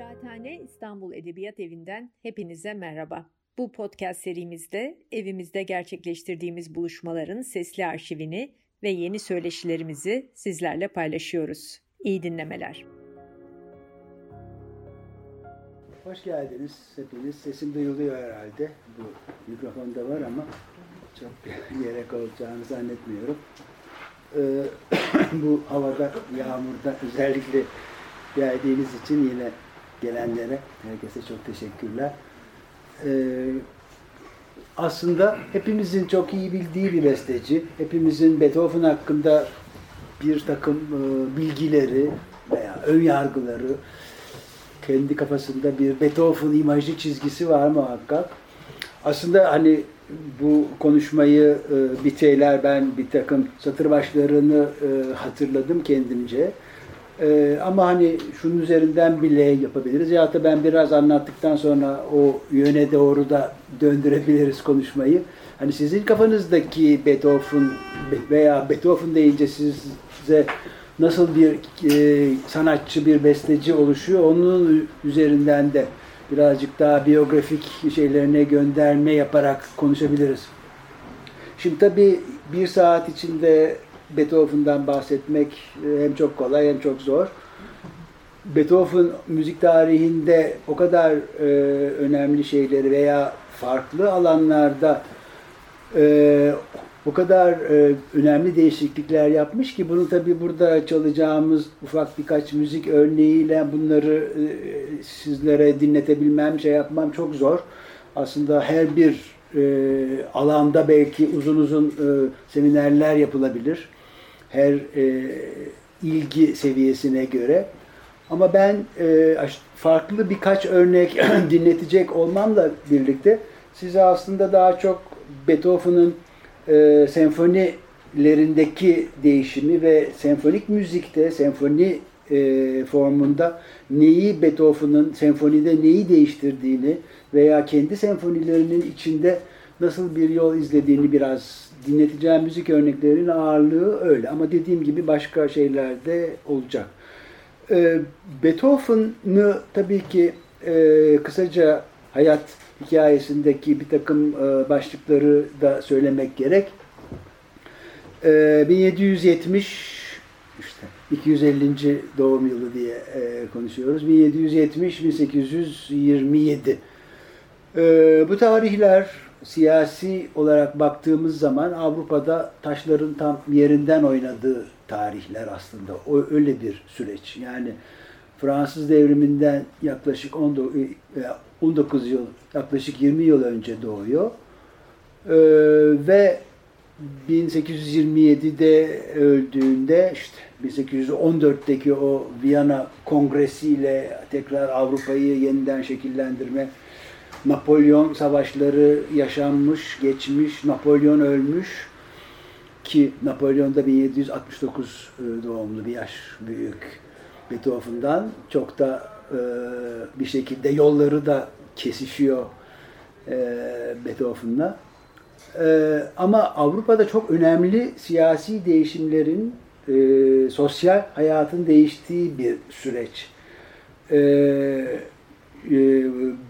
Kıraathane İstanbul Edebiyat Evi'nden hepinize merhaba. Bu podcast serimizde evimizde gerçekleştirdiğimiz buluşmaların sesli arşivini ve yeni söyleşilerimizi sizlerle paylaşıyoruz. İyi dinlemeler. Hoş geldiniz hepiniz. Sesim duyuluyor herhalde. Bu mikrofonda var ama çok gerek olacağını zannetmiyorum. Ee, bu havada, yağmurda özellikle geldiğiniz için yine gelenlere, herkese çok teşekkürler. Ee, aslında hepimizin çok iyi bildiği bir besteci, hepimizin Beethoven hakkında bir takım e, bilgileri veya ön yargıları, kendi kafasında bir Beethoven imajı çizgisi var muhakkak. Aslında hani bu konuşmayı e, bir şeyler ben bir takım satır başlarını e, hatırladım kendimce. E, ama hani şunun üzerinden bile yapabiliriz. Ya da ben biraz anlattıktan sonra o yöne doğru da döndürebiliriz konuşmayı. Hani sizin kafanızdaki Beethoven veya Beethoven deyince size nasıl bir e, sanatçı, bir besteci oluşuyor onun üzerinden de birazcık daha biyografik şeylerine gönderme yaparak konuşabiliriz. Şimdi tabii bir saat içinde Beethoven'dan bahsetmek e, hem çok kolay hem çok zor. Beethoven müzik tarihinde o kadar e, önemli şeyleri veya farklı alanlarda e, o kadar e, önemli değişiklikler yapmış ki bunu tabii burada çalacağımız ufak birkaç müzik örneğiyle bunları e, sizlere dinletebilmem, şey yapmam çok zor. Aslında her bir e, alanda belki uzun uzun e, seminerler yapılabilir. Her e, ilgi seviyesine göre. Ama ben e, farklı birkaç örnek dinletecek olmamla birlikte size aslında daha çok Beethoven'ın e, senfonilerindeki değişimi ve senfonik müzikte, senfoni e, formunda neyi Beethoven'ın senfonide neyi değiştirdiğini veya kendi senfonilerinin içinde nasıl bir yol izlediğini biraz dinleteceğim müzik örneklerinin ağırlığı öyle. Ama dediğim gibi başka şeyler de olacak. E, Beethoven'ı tabii ki e, kısaca hayat hikayesindeki bir takım e, başlıkları da söylemek gerek. 1770 e, işte 250. doğum yılı diye e, konuşuyoruz. 1770-1827. Bu tarihler siyasi olarak baktığımız zaman Avrupa'da taşların tam yerinden oynadığı tarihler aslında. O öyle bir süreç. Yani Fransız devriminden yaklaşık 19 yıl, yaklaşık 20 yıl önce doğuyor. Ee, ve 1827'de öldüğünde işte 1814'teki o Viyana Kongresi tekrar Avrupa'yı yeniden şekillendirme Napolyon savaşları yaşanmış, geçmiş, Napolyon ölmüş ki Napolyon da 1769 e, doğumlu bir yaş büyük Beethoven'dan çok da e, bir şekilde yolları da kesişiyor e, Beethoven'la. Ama Avrupa'da çok önemli siyasi değişimlerin, sosyal hayatın değiştiği bir süreç. E, e,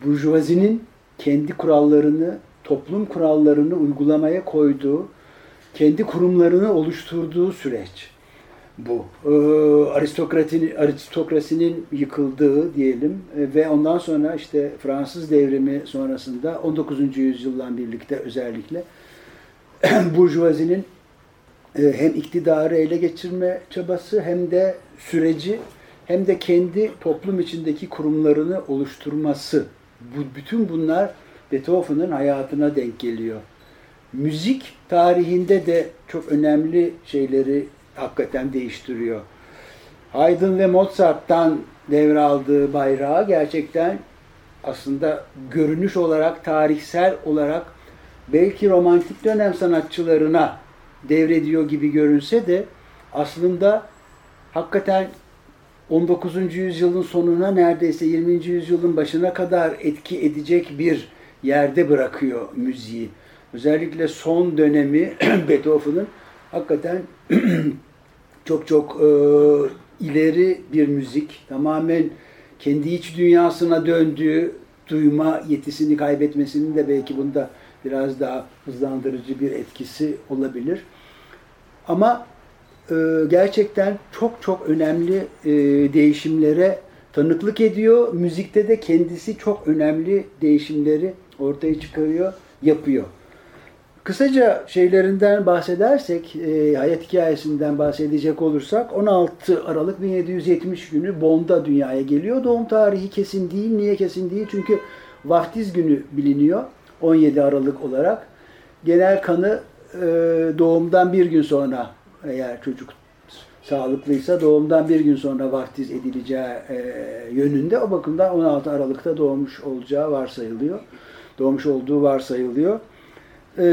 Burjuvazinin kendi kurallarını, toplum kurallarını uygulamaya koyduğu, kendi kurumlarını oluşturduğu süreç bu. Ee, aristokratin, aristokrasinin yıkıldığı diyelim e, ve ondan sonra işte Fransız devrimi sonrasında 19. yüzyıldan birlikte özellikle burjuvazinin e, hem iktidarı ele geçirme çabası hem de süreci hem de kendi toplum içindeki kurumlarını oluşturması. Bu, bütün bunlar Beethoven'ın hayatına denk geliyor. Müzik tarihinde de çok önemli şeyleri hakikaten değiştiriyor. Haydn ve Mozart'tan devraldığı bayrağı gerçekten aslında görünüş olarak, tarihsel olarak belki romantik dönem sanatçılarına devrediyor gibi görünse de aslında hakikaten 19. yüzyılın sonuna neredeyse 20. yüzyılın başına kadar etki edecek bir yerde bırakıyor müziği. Özellikle son dönemi Beethoven'ın hakikaten çok çok e, ileri bir müzik, tamamen kendi iç dünyasına döndüğü, duyma yetisini kaybetmesinin de belki bunda biraz daha hızlandırıcı bir etkisi olabilir. Ama gerçekten çok çok önemli e, değişimlere tanıklık ediyor. Müzikte de kendisi çok önemli değişimleri ortaya çıkarıyor, yapıyor. Kısaca şeylerinden bahsedersek, e, hayat hikayesinden bahsedecek olursak 16 Aralık 1770 günü Bonn'da dünyaya geliyor. Doğum tarihi kesin değil. Niye kesin değil? Çünkü vaftiz günü biliniyor 17 Aralık olarak. Genel kanı e, doğumdan bir gün sonra eğer çocuk sağlıklıysa doğumdan bir gün sonra vaftiz edileceği e, yönünde. O bakımdan 16 Aralık'ta doğmuş olacağı varsayılıyor. Doğmuş olduğu varsayılıyor. E,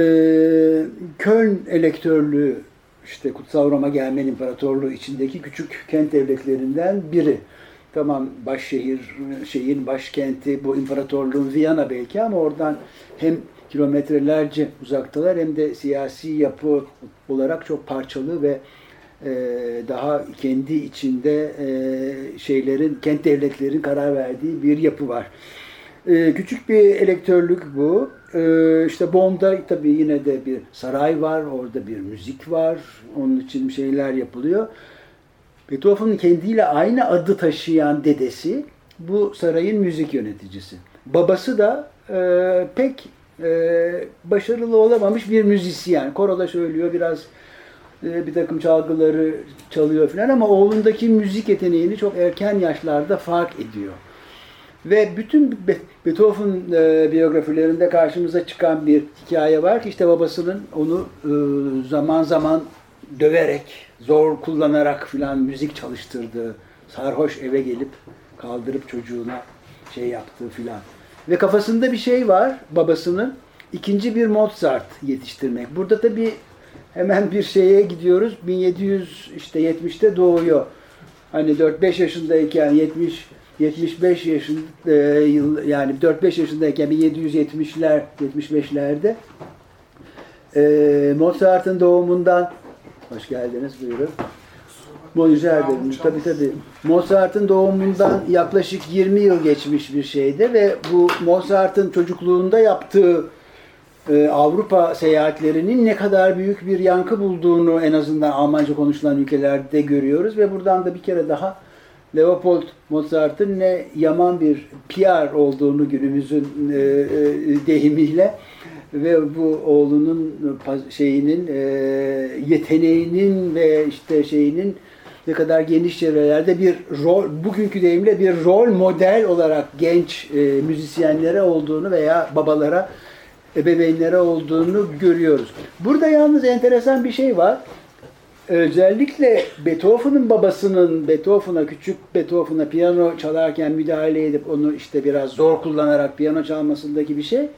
Köln elektörlüğü işte Kutsal Roma Germen İmparatorluğu içindeki küçük kent devletlerinden biri. Tamam başşehir, şeyin başkenti bu imparatorluğun Viyana belki ama oradan hem kilometrelerce uzaktalar hem de siyasi yapı olarak çok parçalı ve e, daha kendi içinde e, şeylerin, kent devletlerin karar verdiği bir yapı var. E, küçük bir elektörlük bu. İşte Bonn'da tabii yine de bir saray var, orada bir müzik var, onun için şeyler yapılıyor. Beethoven'ın kendiyle aynı adı taşıyan dedesi bu sarayın müzik yöneticisi. Babası da e, pek e, başarılı olamamış bir müzisyen. Koroda söylüyor, biraz e, bir takım çalgıları çalıyor falan ama oğlundaki müzik yeteneğini çok erken yaşlarda fark ediyor. Ve bütün Beethoven e, biyografilerinde karşımıza çıkan bir hikaye var ki işte babasının onu e, zaman zaman döverek, zor kullanarak filan müzik çalıştırdığı, sarhoş eve gelip kaldırıp çocuğuna şey yaptığı filan. Ve kafasında bir şey var babasının, ikinci bir Mozart yetiştirmek. Burada tabii hemen bir şeye gidiyoruz. 1700 işte 70'te doğuyor. Hani 4-5 yaşındayken 70 75 yaşında e, yıl yani 4-5 yaşındayken 1770'ler 75'lerde e, Mozart'ın doğumundan hoş geldiniz buyurun. Bu rica. Tabii tabii. Mozart'ın doğumundan yaklaşık 20 yıl geçmiş bir şeydi ve bu Mozart'ın çocukluğunda yaptığı e, Avrupa seyahatlerinin ne kadar büyük bir yankı bulduğunu en azından Almanca konuşulan ülkelerde görüyoruz ve buradan da bir kere daha Leopold Mozart'ın ne yaman bir PR olduğunu günümüzün e, e, deyimiyle ve bu oğlunun şeyinin e, yeteneğinin ve işte şeyinin ne kadar geniş çevrelerde bir rol, bugünkü deyimle bir rol model olarak genç e, müzisyenlere olduğunu veya babalara ebeveynlere olduğunu görüyoruz. Burada yalnız enteresan bir şey var. Özellikle Beethoven'ın babasının Beethoven'a, küçük Beethoven'a piyano çalarken müdahale edip onu işte biraz zor kullanarak piyano çalmasındaki bir şey.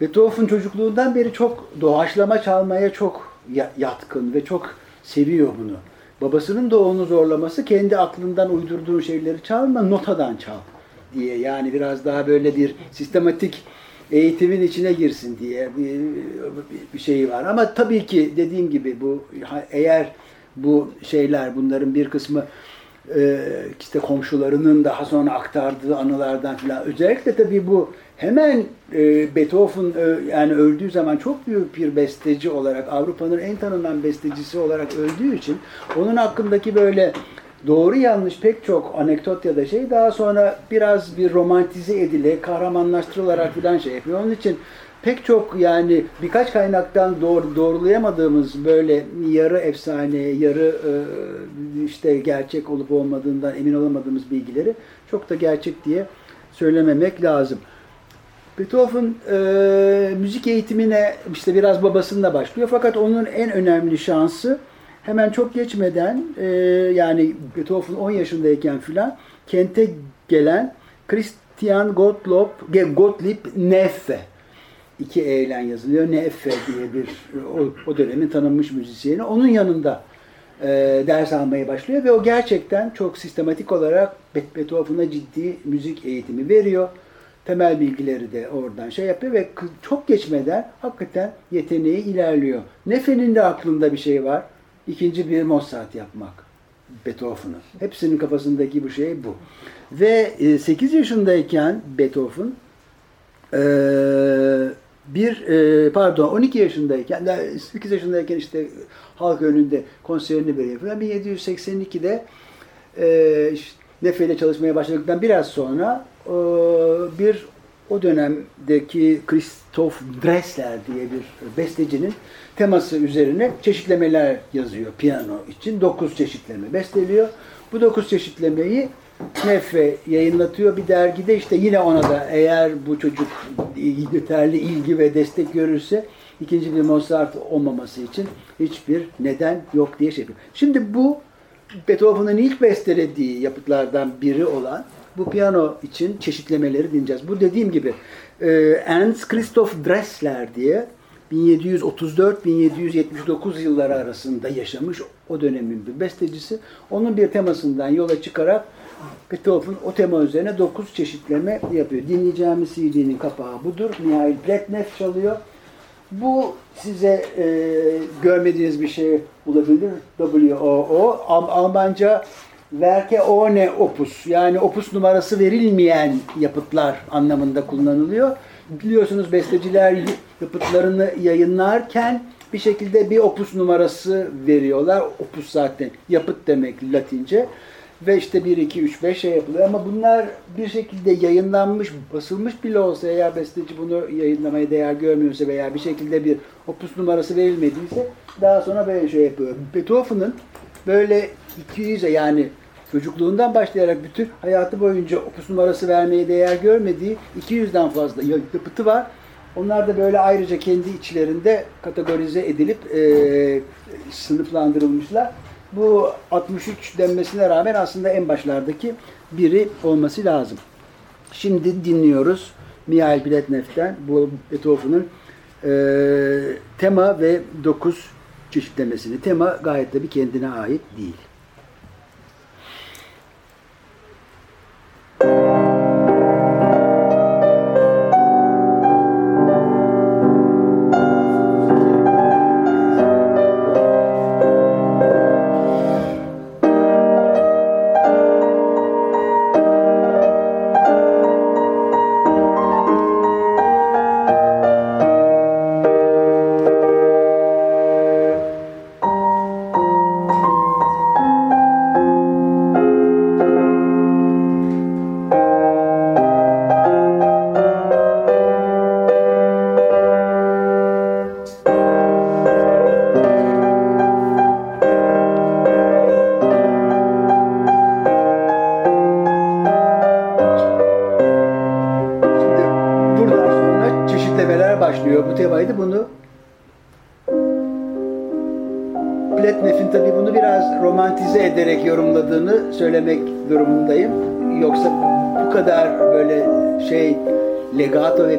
Beethoven çocukluğundan beri çok doğaçlama çalmaya çok yatkın ve çok seviyor bunu. Babasının da onu zorlaması kendi aklından uydurduğu şeyleri çalma, notadan çal diye. Yani biraz daha böyle bir sistematik eğitimin içine girsin diye bir, bir şey var. Ama tabii ki dediğim gibi bu eğer bu şeyler bunların bir kısmı e, işte komşularının daha sonra aktardığı anılardan filan özellikle tabii bu hemen e, Beethoven yani öldüğü zaman çok büyük bir besteci olarak Avrupa'nın en tanınan bestecisi olarak öldüğü için onun hakkındaki böyle doğru yanlış pek çok anekdot ya da şey daha sonra biraz bir romantize edile, kahramanlaştırılarak filan şey yapıyor. Onun için pek çok yani birkaç kaynaktan doğru, doğrulayamadığımız böyle yarı efsane, yarı e, işte gerçek olup olmadığından emin olamadığımız bilgileri çok da gerçek diye söylememek lazım. Beethoven e, müzik eğitimine işte biraz babasında başlıyor fakat onun en önemli şansı hemen çok geçmeden e, yani Beethoven 10 yaşındayken filan kente gelen Christian Gottlob, Gottlieb Neffe iki E ile yazılıyor. Neffe diye bir o, o dönemin tanınmış müzisyeni. Onun yanında e, ders almaya başlıyor ve o gerçekten çok sistematik olarak Beethoven'a ciddi müzik eğitimi veriyor. Temel bilgileri de oradan şey yapıyor ve çok geçmeden hakikaten yeteneği ilerliyor. Nefe'nin de aklında bir şey var ikinci bir Mozart yapmak. Beethoven'ın. Hepsinin kafasındaki bu şey bu. Ve 8 yaşındayken Beethoven bir pardon 12 yaşındayken 8 yaşındayken işte halk önünde konserini veriyor falan. 1782'de işte, Nefe ile çalışmaya başladıktan biraz sonra bir o dönemdeki Christoph Dressler diye bir bestecinin teması üzerine çeşitlemeler yazıyor piyano için. Dokuz çeşitleme besteliyor. Bu dokuz çeşitlemeyi Nefe yayınlatıyor bir dergide işte yine ona da eğer bu çocuk yeterli ilgi ve destek görürse ikinci bir Mozart olmaması için hiçbir neden yok diye şey yapıyor. Şimdi bu Beethoven'ın ilk bestelediği yapıtlardan biri olan bu piyano için çeşitlemeleri dinleyeceğiz. Bu dediğim gibi e, Ernst Christoph Dressler diye 1734-1779 yılları arasında yaşamış o dönemin bir bestecisi. Onun bir temasından yola çıkarak Beethoven o tema üzerine 9 çeşitleme yapıyor. Dinleyeceğimiz CD'nin kapağı budur. Mihail Bretnev çalıyor. Bu size e, görmediğiniz bir şey olabilir. W-O-O. Almanca Werke ohne opus yani opus numarası verilmeyen yapıtlar anlamında kullanılıyor. Biliyorsunuz besteciler yapıtlarını yayınlarken bir şekilde bir opus numarası veriyorlar. Opus zaten yapıt demek Latince. Ve işte 1, 2, 3, 5 şey yapılıyor. Ama bunlar bir şekilde yayınlanmış, basılmış bile olsa eğer besteci bunu yayınlamaya değer görmüyorsa veya bir şekilde bir opus numarası verilmediyse daha sonra böyle şey yapıyor. Beethoven'ın böyle 200'e yani çocukluğundan başlayarak bütün hayatı boyunca opus numarası vermeye değer görmediği 200'den fazla yapıtı var. Onlar da böyle ayrıca kendi içlerinde kategorize edilip e, sınıflandırılmışlar. Bu 63 denmesine rağmen aslında en başlardaki biri olması lazım. Şimdi dinliyoruz Mihail Biletnev'den bu Beethoven'ın e, tema ve dokuz çeşitlemesini. Tema gayet tabii kendine ait değil. Söylemek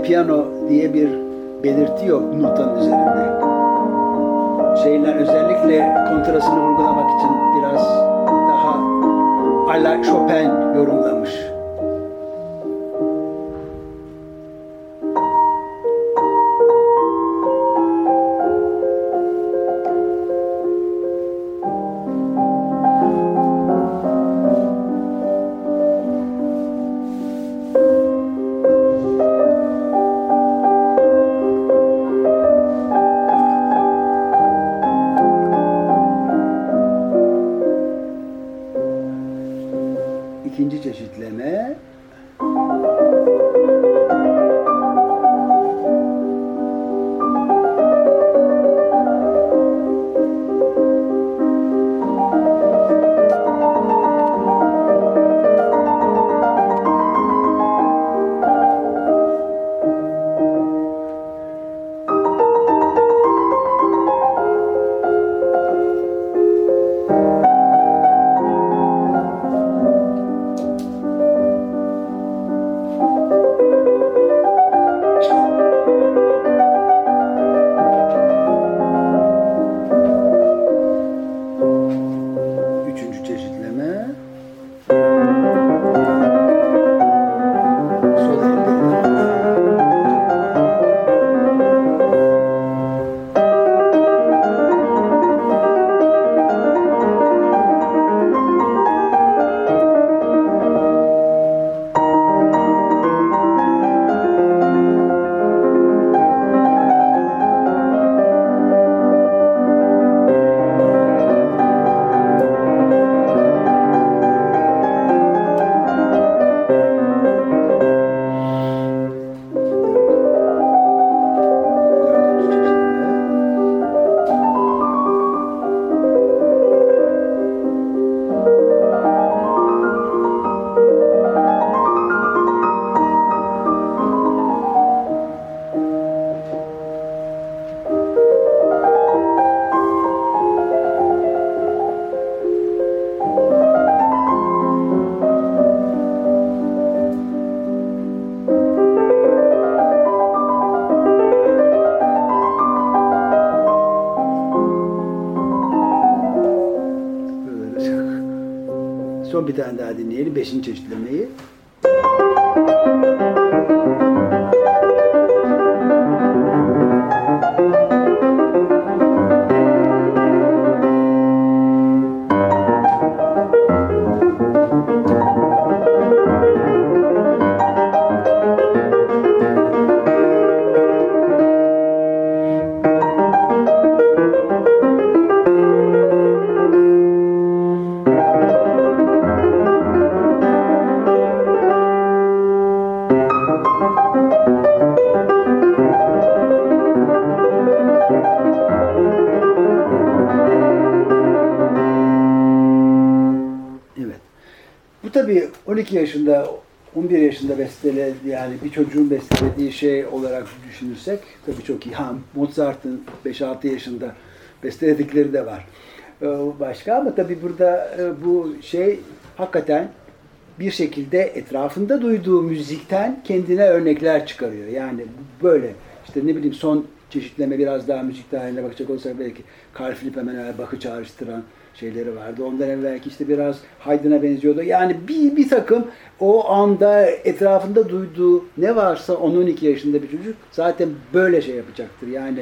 piyano diye bir belirti yok notanın üzerinde. Dinleyelim. Beşinci çeşitlemeyi. 12 yaşında, 11 yaşında bestele yani bir çocuğun bestelediği şey olarak düşünürsek tabii çok iyi. Ha, Mozart'ın 5-6 yaşında besteledikleri de var. Ee, Başka ama tabii burada e, bu şey hakikaten bir şekilde etrafında duyduğu müzikten kendine örnekler çıkarıyor. Yani böyle işte ne bileyim son çeşitleme biraz daha müzik dahiline bakacak olsak belki Carl Philipp Emanuel Bach'ı çağrıştıran şeyleri vardı. Ondan evvelki işte biraz Haydn'a benziyordu. Yani bir, bir takım o anda etrafında duyduğu ne varsa 10-12 yaşında bir çocuk zaten böyle şey yapacaktır. Yani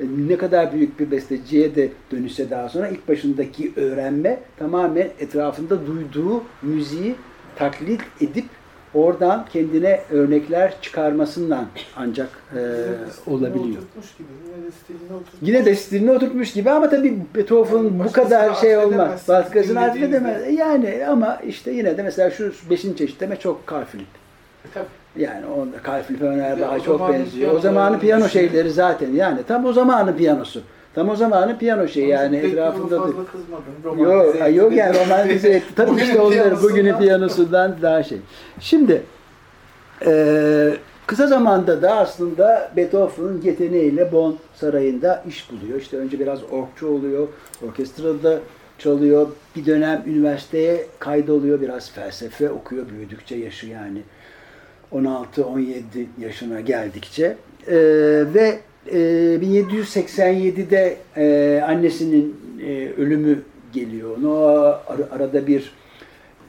e, ne kadar büyük bir besteciye de dönüşse daha sonra ilk başındaki öğrenme tamamen etrafında duyduğu müziği taklit edip oradan kendine örnekler çıkarmasından ancak e, olabiliyor. Oturtmuş gibi. Yine de stilini oturtmuş. Yine de oturtmuş gibi ama tabii Beethoven bu Başkasına kadar şey olmaz. Başkasına Dinlediğinizde. atfedemez. Yani ama işte yine de mesela şu beşinci çeşitleme çok Carl Philipp. Tabii. Yani onda Carl Philipp Öner Bir de daha o çok benziyor. O zamanın piyano şeyleri zaten yani tam o zamanın piyanosu. Tam o zamanın piyano şeyi yani etrafında da-. Yok, yok yani romantize etti. Tabii işte onları bugünün piyanosundan daha şey. Şimdi eee, kısa zamanda da aslında Beethoven'ın yeteneğiyle Bonn Sarayı'nda iş buluyor. İşte önce biraz orkçu oluyor, orkestrada çalıyor. Bir dönem üniversiteye kaydoluyor, biraz felsefe okuyor büyüdükçe yaşı yani 16-17 yaşına geldikçe. Eee, ve eee, 1787'de eee, annesinin eee, ölümü geliyor. O ar- arada bir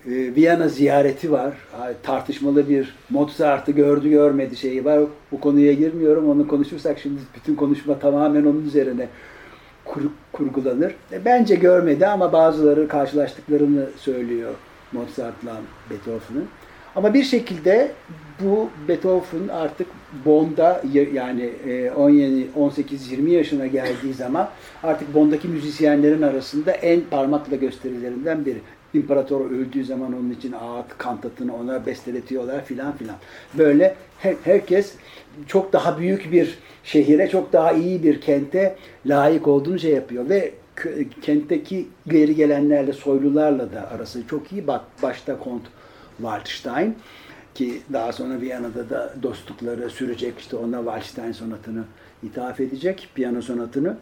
e, Viyana ziyareti var. Tartışmalı bir Mozart'ı gördü görmedi şeyi var. Bu konuya girmiyorum. Onu konuşursak şimdi bütün konuşma tamamen onun üzerine kur- kurgulanır. E, bence görmedi ama bazıları karşılaştıklarını söylüyor Mozart'la Beethoven'ın. Ama bir şekilde bu Beethoven artık Bonn'da y- yani e, 17 18-20 yaşına geldiği zaman artık Bonn'daki müzisyenlerin arasında en parmakla gösterilerinden biri. İmparator öldüğü zaman onun için ağıt kantatını ona besteletiyorlar filan filan. Böyle her- herkes çok daha büyük bir şehire, çok daha iyi bir kente layık olduğunu şey yapıyor ve kentteki ileri gelenlerle, soylularla da arası çok iyi. Başta Kont Waldstein ki daha sonra Viyana'da da dostlukları sürecek işte ona Waldstein sonatını ithaf edecek, piyano sonatını.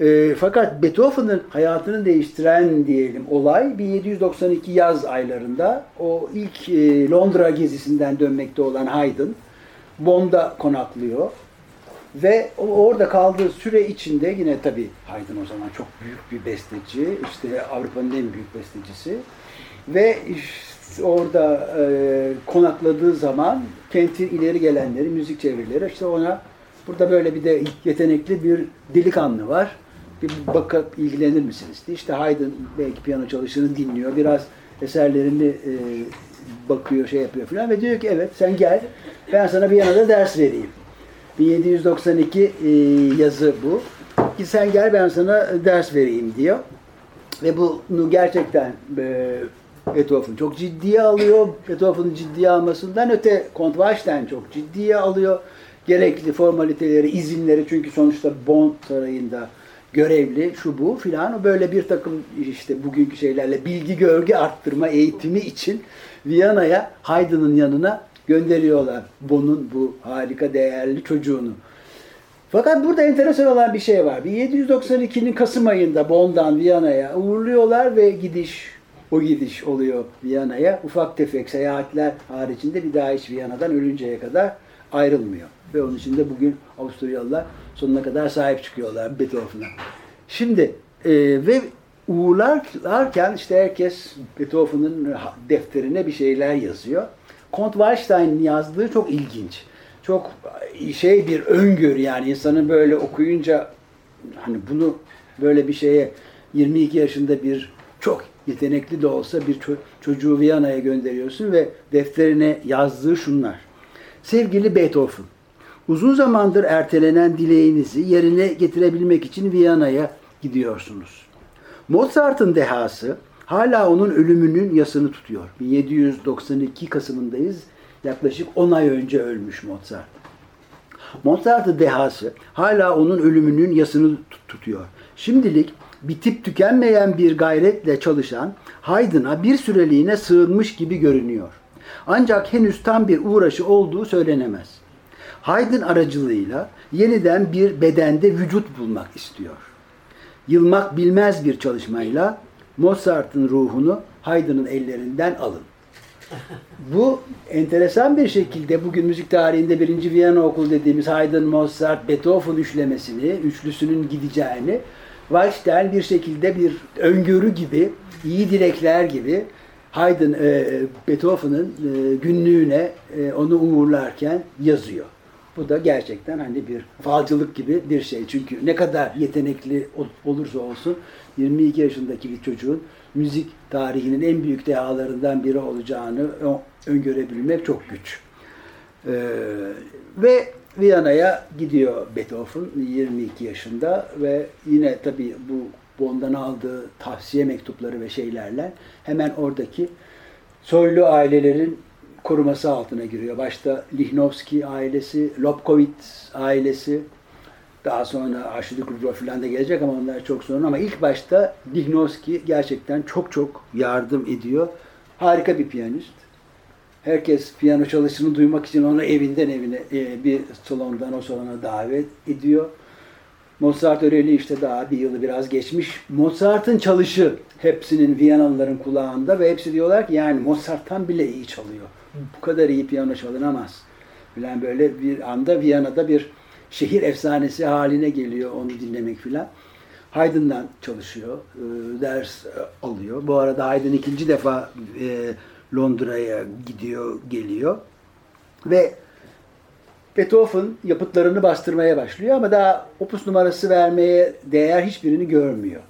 E, fakat Beethoven'ın hayatını değiştiren diyelim olay 1792 yaz aylarında o ilk e, Londra gezisinden dönmekte olan Haydn Bonn'da konaklıyor. Ve orada kaldığı süre içinde yine tabii Haydn o zaman çok büyük bir besteci. işte Avrupa'nın en büyük bestecisi. Ve orada e, konakladığı zaman kentin ileri gelenleri, müzik çevirileri işte ona burada böyle bir de yetenekli bir delikanlı var. Bir bakıp ilgilenir misiniz diye. İşte Haydn belki piyano çalışını dinliyor. Biraz eserlerini e, bakıyor, şey yapıyor falan ve diyor ki evet sen gel ben sana bir yanada ders vereyim. 1792 e, yazı bu. Ki sen gel ben sana ders vereyim diyor. Ve bunu gerçekten e, Beethoven çok ciddiye alıyor. Beethoven'ın ciddiye almasından öte Kont Wallstein çok ciddiye alıyor. Gerekli formaliteleri, izinleri çünkü sonuçta Bonn sarayında görevli şu bu filan böyle bir takım işte bugünkü şeylerle bilgi görgü arttırma eğitimi için Viyana'ya Haydn'ın yanına gönderiyorlar Bonn'un bu harika değerli çocuğunu. Fakat burada enteresan olan bir şey var. 1792'nin Kasım ayında Bonn'dan Viyana'ya uğurluyorlar ve gidiş o gidiş oluyor Viyana'ya. Ufak tefek seyahatler haricinde bir daha hiç Viyana'dan ölünceye kadar ayrılmıyor. Ve onun için de bugün Avusturyalılar sonuna kadar sahip çıkıyorlar Beethoven'a. Şimdi e, ve uğurlarken işte herkes Beethoven'ın defterine bir şeyler yazıyor. Kont Wallstein'in yazdığı çok ilginç. Çok şey bir öngörü yani insanın böyle okuyunca hani bunu böyle bir şeye 22 yaşında bir çok yetenekli de olsa bir çocuğu Viyana'ya gönderiyorsun ve defterine yazdığı şunlar. Sevgili Beethoven, uzun zamandır ertelenen dileğinizi yerine getirebilmek için Viyana'ya gidiyorsunuz. Mozart'ın dehası hala onun ölümünün yasını tutuyor. 1792 Kasım'ındayız. Yaklaşık 10 ay önce ölmüş Mozart. Mozart'ın dehası hala onun ölümünün yasını tutuyor. Şimdilik bitip tükenmeyen bir gayretle çalışan Haydn'a bir süreliğine sığınmış gibi görünüyor. Ancak henüz tam bir uğraşı olduğu söylenemez. Haydn aracılığıyla yeniden bir bedende vücut bulmak istiyor. Yılmak bilmez bir çalışmayla Mozart'ın ruhunu Haydn'ın ellerinden alın. Bu enteresan bir şekilde bugün müzik tarihinde birinci Viyana Okulu dediğimiz Haydn, Mozart, Beethoven üçlemesini, üçlüsünün gideceğini Wallstein bir şekilde bir öngörü gibi, iyi dilekler gibi Haydn, e, Beethoven'ın e, günlüğüne e, onu uğurlarken yazıyor. Bu da gerçekten hani bir falcılık gibi bir şey. Çünkü ne kadar yetenekli olursa olsun 22 yaşındaki bir çocuğun müzik tarihinin en büyük dehalarından biri olacağını öngörebilmek çok güç. Ee, ve Viyana'ya gidiyor Beethoven 22 yaşında ve yine tabii bu Bond'dan aldığı tavsiye mektupları ve şeylerle hemen oradaki soylu ailelerin koruması altına giriyor. Başta Lichnowsky ailesi, Lobkowitz ailesi, daha sonra Arşidük Rudolf falan da gelecek ama onlar çok sonra ama ilk başta Lichnowsky gerçekten çok çok yardım ediyor. Harika bir piyanist. Herkes piyano çalışını duymak için onu evinden evine e, bir salondan o salona davet ediyor. Mozart öleli işte daha bir yılı biraz geçmiş. Mozart'ın çalışı hepsinin Viyanalıların kulağında ve hepsi diyorlar ki yani Mozart'tan bile iyi çalıyor. Bu kadar iyi piyano çalınamaz. Bilen böyle bir anda Viyana'da bir şehir efsanesi haline geliyor onu dinlemek filan. Haydn'dan çalışıyor, e, ders alıyor. Bu arada Haydn ikinci defa e, Londra'ya gidiyor, geliyor. Ve Beethoven yapıtlarını bastırmaya başlıyor ama daha opus numarası vermeye değer hiçbirini görmüyor.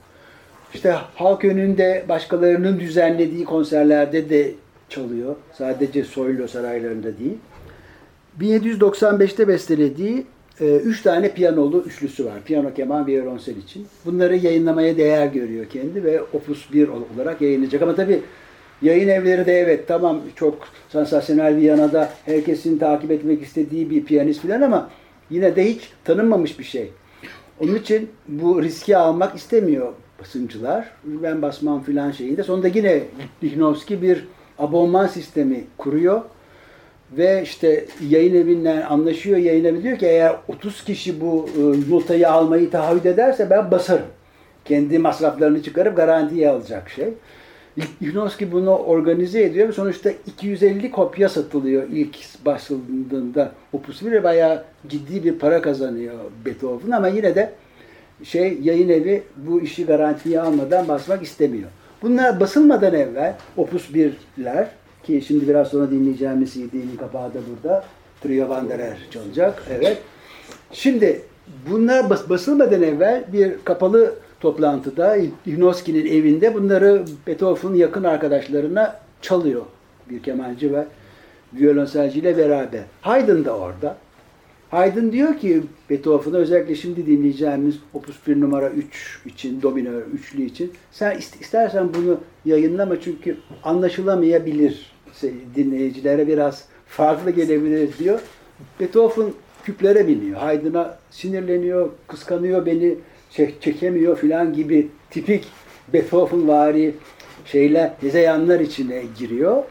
İşte halk önünde başkalarının düzenlediği konserlerde de çalıyor. Sadece Soylo saraylarında değil. 1795'te bestelediği e, üç tane piyanolu üçlüsü var. Piyano, keman, violonsel için. Bunları yayınlamaya değer görüyor kendi ve opus 1 olarak yayınlayacak. Ama tabii Yayın evleri de evet tamam çok sansasyonel Viyana'da herkesin takip etmek istediği bir piyanist falan ama yine de hiç tanınmamış bir şey. Onun için bu riski almak istemiyor basıncılar. Ben basmam filan şeyinde. Sonunda yine Lichnowsky bir abonman sistemi kuruyor. Ve işte yayın evinden anlaşıyor. Yayın evi diyor ki eğer 30 kişi bu e, notayı almayı taahhüt ederse ben basarım. Kendi masraflarını çıkarıp garantiye alacak şey. Yunoski bunu organize ediyor ve sonuçta 250 kopya satılıyor ilk basıldığında Opus 1 bayağı ciddi bir para kazanıyor Beethoven ama yine de şey yayın evi bu işi garantiye almadan basmak istemiyor. Bunlar basılmadan evvel Opus 1'ler ki şimdi biraz sonra dinleyeceğimiz CD'nin kapağı da burada. Trio Wanderer çalacak. Evet. Şimdi bunlar bas basılmadan evvel bir kapalı toplantıda Inoski'nin evinde bunları Beethoven'ın yakın arkadaşlarına çalıyor. Bir kemalci ve violonselciyle beraber. Haydn da orada. Haydn diyor ki Beethoven'a özellikle şimdi dinleyeceğimiz Opus 1 numara 3 için, dominör üçlü için sen istersen bunu yayınlama çünkü anlaşılamayabilir dinleyicilere biraz farklı gelebilir diyor. Beethoven küplere biniyor. Haydn'a sinirleniyor, kıskanıyor beni çek, çekemiyor filan gibi tipik Beethoven vari şeyler, hezeyanlar içine giriyor.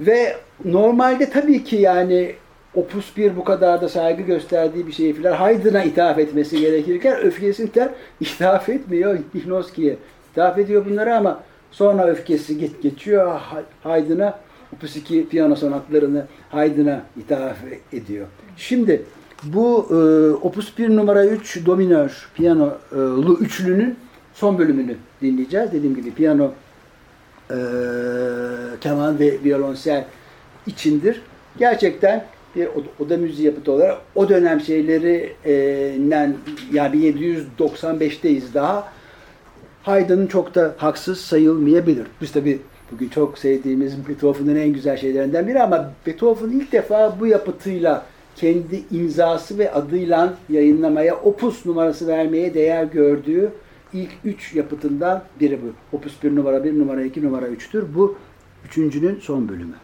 Ve normalde tabii ki yani Opus 1 bu kadar da saygı gösterdiği bir şeyi filan Haydn'a ithaf etmesi gerekirken öfkesinden ithaf etmiyor Lichnowsky'ye. İthaf ediyor bunları ama sonra öfkesi geç, geçiyor Haydn'a Opus 2 piyano sonatlarını Haydn'a ithaf ediyor. Şimdi bu e, Opus 1 numara 3 dominör piyanolu üçlünün son bölümünü dinleyeceğiz. Dediğim gibi piyano, e, keman ve violonsel içindir. Gerçekten bir oda müziği yapıtı olarak o dönem şeylerinden yani 1795'teyiz daha. Haydn'ın çok da haksız sayılmayabilir. Biz tabi bugün çok sevdiğimiz Beethoven'ın en güzel şeylerinden biri ama Beethoven ilk defa bu yapıtıyla kendi imzası ve adıyla yayınlamaya, opus numarası vermeye değer gördüğü ilk üç yapıtından biri bu. Opus 1 numara 1 numara 2 numara 3'tür. Bu üçüncünün son bölümü.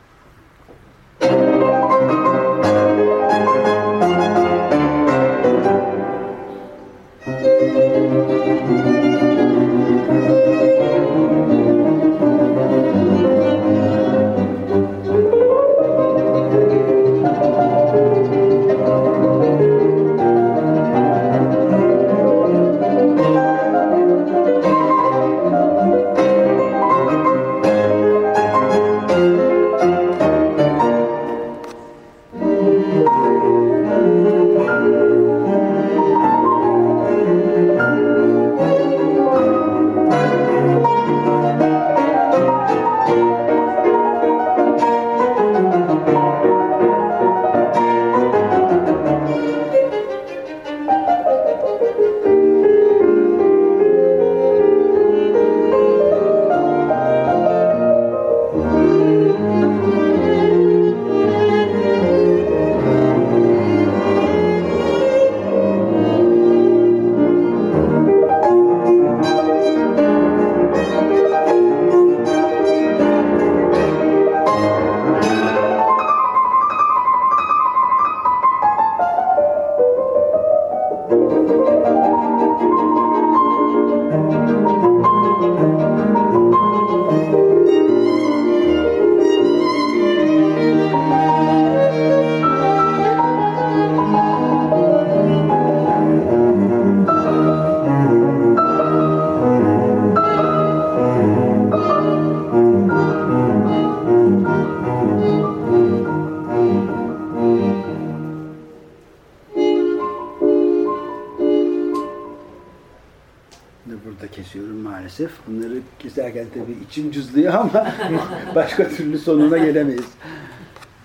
İçim cızlıyor ama başka türlü sonuna gelemeyiz.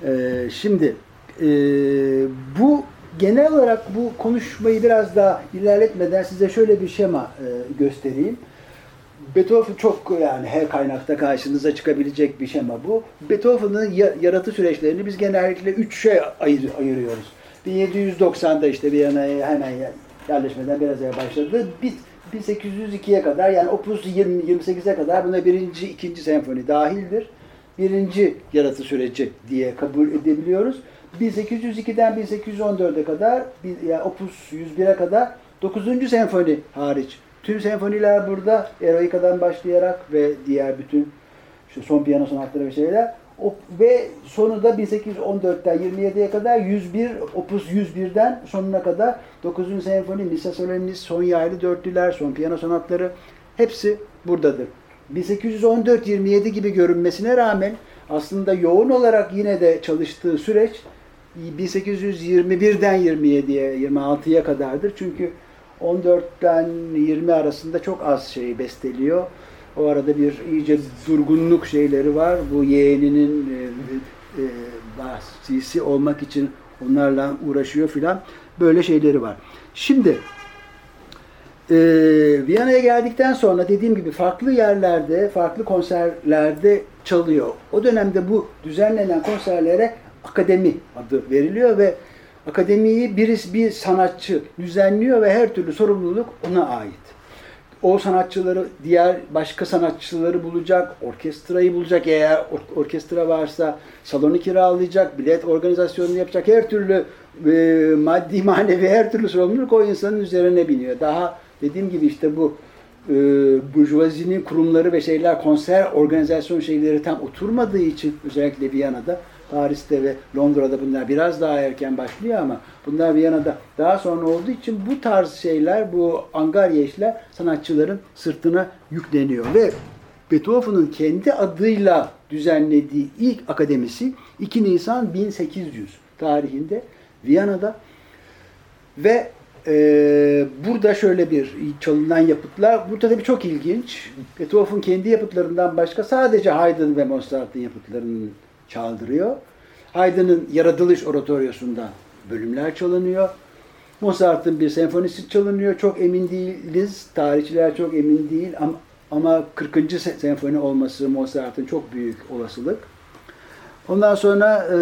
Ee, şimdi e, bu genel olarak bu konuşmayı biraz daha ilerletmeden size şöyle bir şema e, göstereyim. Beethoven çok yani her kaynakta karşınıza çıkabilecek bir şema bu. Beethoven'ın yaratı süreçlerini biz genellikle üç şey ayır, ayırıyoruz. 1790'da işte Viyana'ya hemen yerleşmeden biraz evvel başladı. Bir 1802'ye kadar yani Opus 20, 28'e kadar buna birinci, ikinci senfoni dahildir. Birinci yaratı süreci diye kabul edebiliyoruz. 1802'den 1814'e kadar yani Opus 101'e kadar 9. senfoni hariç. Tüm senfoniler burada Eroika'dan başlayarak ve diğer bütün şu son piyano sonatları ve şeyler ve sonunda 1814'ten 27'ye kadar 101, Opus 101'den sonuna kadar 9. senfoni, Missa Solemnis, son yaylı dörtlüler, son piyano sonatları hepsi buradadır. 1814-27 gibi görünmesine rağmen aslında yoğun olarak yine de çalıştığı süreç 1821'den 27'ye, 26'ya kadardır. Çünkü 14'ten 20 arasında çok az şey besteliyor. O arada bir iyice durgunluk şeyleri var. Bu yeğeninin e, e, vasisi olmak için onlarla uğraşıyor filan. Böyle şeyleri var. Şimdi e, Viyana'ya geldikten sonra dediğim gibi farklı yerlerde, farklı konserlerde çalıyor. O dönemde bu düzenlenen konserlere akademi adı veriliyor ve akademiyi birisi bir sanatçı düzenliyor ve her türlü sorumluluk ona ait o sanatçıları, diğer başka sanatçıları bulacak, orkestrayı bulacak eğer or- orkestra varsa, salonu kiralayacak, bilet organizasyonunu yapacak, her türlü e, maddi manevi her türlü sorumluluk o insanın üzerine biniyor. Daha dediğim gibi işte bu e, burjuvazinin kurumları ve şeyler, konser organizasyon şeyleri tam oturmadığı için özellikle Viyana'da Paris'te ve Londra'da bunlar biraz daha erken başlıyor ama bunlar Viyana'da daha sonra olduğu için bu tarz şeyler, bu angarya işler sanatçıların sırtına yükleniyor ve Beethoven'ın kendi adıyla düzenlediği ilk akademisi 2 Nisan 1800 tarihinde Viyana'da ve Ee, burada şöyle bir çalınan yapıtlar. Burada tabii çok ilginç. Beethoven kendi yapıtlarından başka sadece Haydn ve Mozart'ın yapıtlarını çaldırıyor. Haydn'ın yaratılış oratoryosundan bölümler çalınıyor. Mozart'ın bir senfonisi çalınıyor. Çok emin değiliz. Tarihçiler çok emin değil ama, ama 40. senfoni olması Mozart'ın çok büyük olasılık. Ondan sonra e,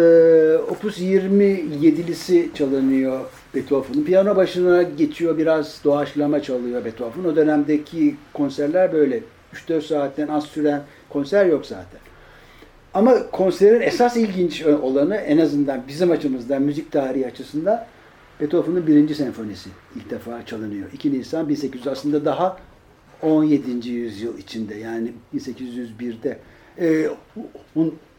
Opus 27'lisi çalınıyor Beethoven'ın. Piyano başına geçiyor, biraz doğaçlama çalıyor Beethoven. O dönemdeki konserler böyle. 3-4 saatten az süren konser yok zaten. Ama konserin esas ilginç olanı en azından bizim açımızdan, müzik tarihi açısından Beethoven'ın birinci senfonisi ilk defa çalınıyor. 2 Nisan 1800 aslında daha 17. yüzyıl içinde yani 1801'de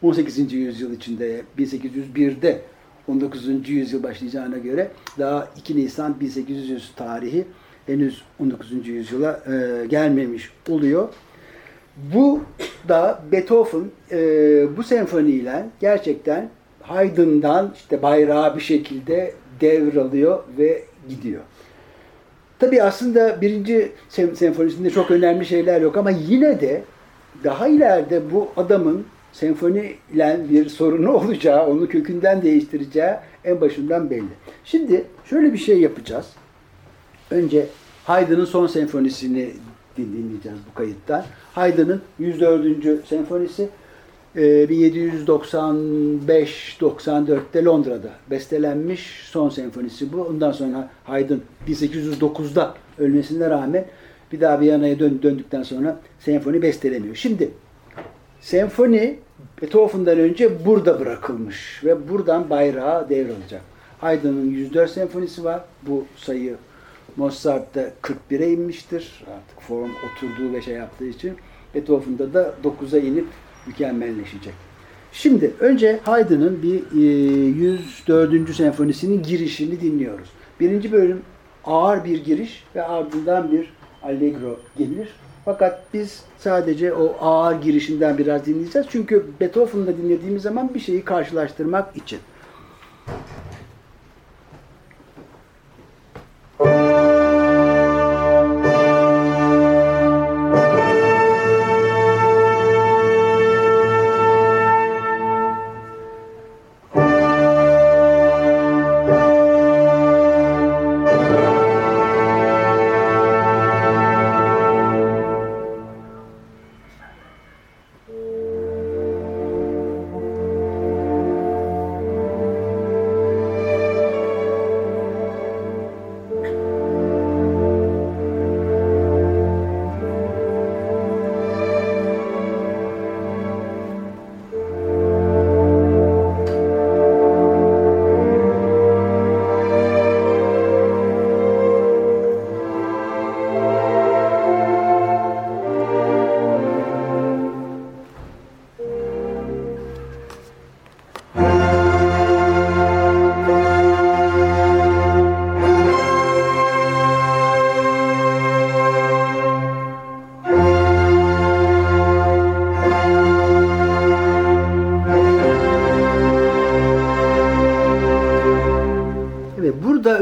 18. yüzyıl içinde 1801'de 19. yüzyıl başlayacağına göre daha 2 Nisan 1800 tarihi henüz 19. yüzyıla e, gelmemiş oluyor. Bu da Beethoven e, bu senfoniyle gerçekten Haydn'dan işte bayrağı bir şekilde devralıyor ve gidiyor. Tabii aslında birinci senfonisinde çok önemli şeyler yok ama yine de daha ileride bu adamın senfoniyle bir sorunu olacağı, onu kökünden değiştireceği en başından belli. Şimdi şöyle bir şey yapacağız. Önce Haydn'ın son senfonisini dinleyeceğiz bu kayıttan. Haydn'ın 104. senfonisi 1795-94'te e, Londra'da bestelenmiş son senfonisi bu. Ondan sonra Haydn 1809'da ölmesine rağmen bir daha Viyana'ya dön, döndükten sonra senfoni bestelemiyor. Şimdi senfoni Beethoven'dan önce burada bırakılmış ve buradan bayrağı devralacak. Haydn'ın 104 senfonisi var. Bu sayı Mozart'ta 41'e inmiştir. Artık form oturduğu ve şey yaptığı için. Beethoven'da da 9'a inip mükemmelleşecek. Şimdi önce Haydn'ın bir 104. E, senfonisinin girişini dinliyoruz. Birinci bölüm ağır bir giriş ve ardından bir allegro gelir. Fakat biz sadece o ağır girişinden biraz dinleyeceğiz. Çünkü Beethoven'da dinlediğimiz zaman bir şeyi karşılaştırmak için.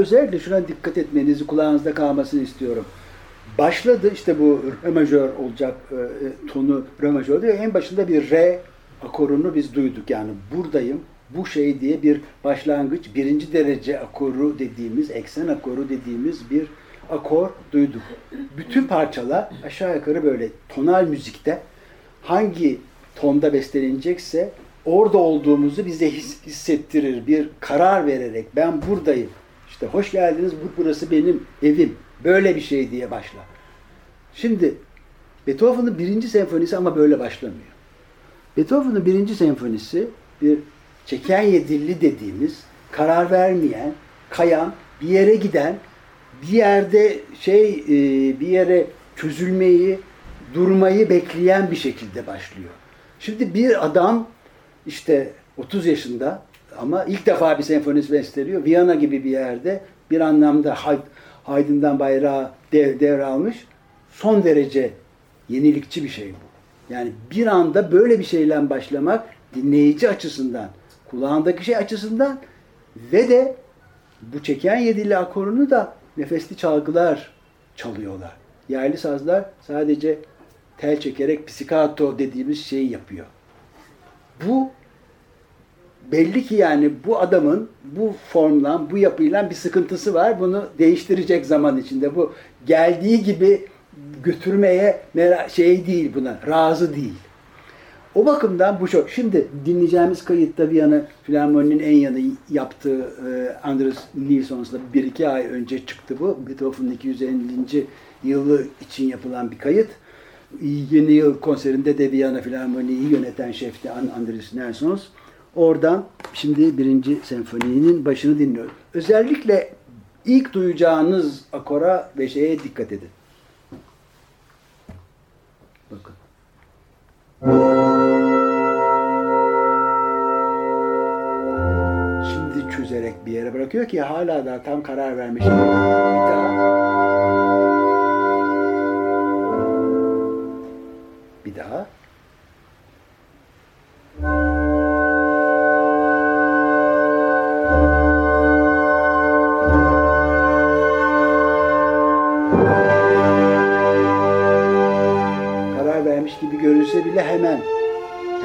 Özellikle şuna dikkat etmenizi kulağınızda kalmasını istiyorum. Başladı işte bu re majör olacak e, e, tonu re majör diyor. En başında bir re akorunu biz duyduk. Yani buradayım, bu şey diye bir başlangıç, birinci derece akoru dediğimiz, eksen akoru dediğimiz bir akor duyduk. Bütün parçalar aşağı yukarı böyle tonal müzikte hangi tonda bestelenecekse orada olduğumuzu bize hissettirir. Bir karar vererek ben buradayım. İşte hoş geldiniz, burası benim evim. Böyle bir şey diye başlar. Şimdi Beethoven'ın birinci senfonisi ama böyle başlamıyor. Beethoven'ın birinci senfonisi bir çeken yedilli dediğimiz karar vermeyen, kayan, bir yere giden, bir yerde şey e, bir yere çözülmeyi, durmayı bekleyen bir şekilde başlıyor. Şimdi bir adam işte 30 yaşında ama ilk defa bir senfonist besteliyor. Viyana gibi bir yerde bir anlamda Haydn'dan bayrağı dev, devralmış. Son derece yenilikçi bir şey bu. Yani bir anda böyle bir şeyle başlamak dinleyici açısından, kulağındaki şey açısından ve de bu çeken yedili akorunu da nefesli çalgılar çalıyorlar. Yerli sazlar sadece tel çekerek psikato dediğimiz şeyi yapıyor. Bu belli ki yani bu adamın bu formla, bu yapıyla bir sıkıntısı var. Bunu değiştirecek zaman içinde. Bu geldiği gibi götürmeye şey değil buna, razı değil. O bakımdan bu çok. Şimdi dinleyeceğimiz kayıtta Viyana Filarmoni'nin en yanı yaptığı e, Andres Nilsson'sla bir iki ay önce çıktı bu. Beethoven'ın 250. yılı için yapılan bir kayıt. Yeni yıl konserinde de Viyana Filarmoni'yi yöneten şefti Andres Nelsons. Oradan şimdi birinci senfoninin başını dinliyoruz. Özellikle ilk duyacağınız akora ve şeye dikkat edin. Bakın. Şimdi çözerek bir yere bırakıyor ki hala da tam karar vermiş. Bir daha.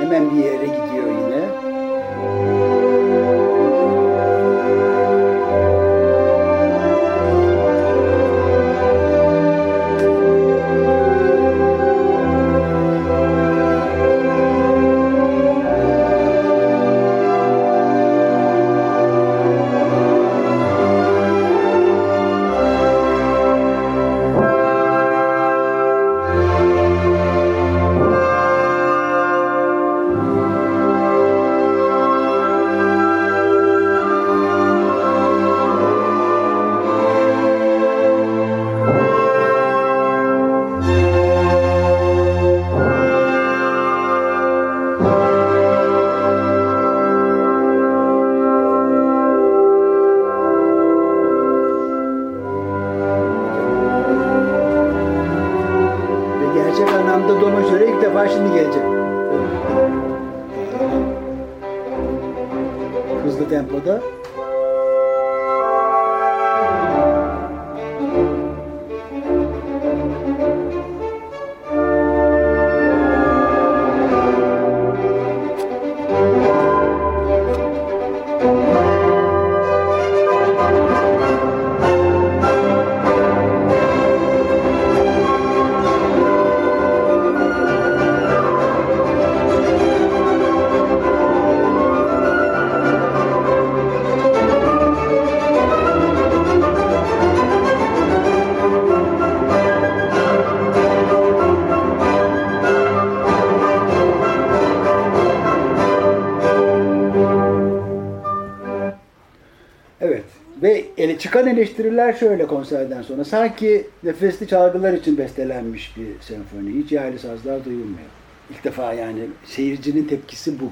Hemen bir yere gidiyor yine. Çıkan eleştiriler şöyle konserden sonra. Sanki nefesli çalgılar için bestelenmiş bir senfoni. Hiç yerli sazlar duyulmuyor. İlk defa yani seyircinin tepkisi bu.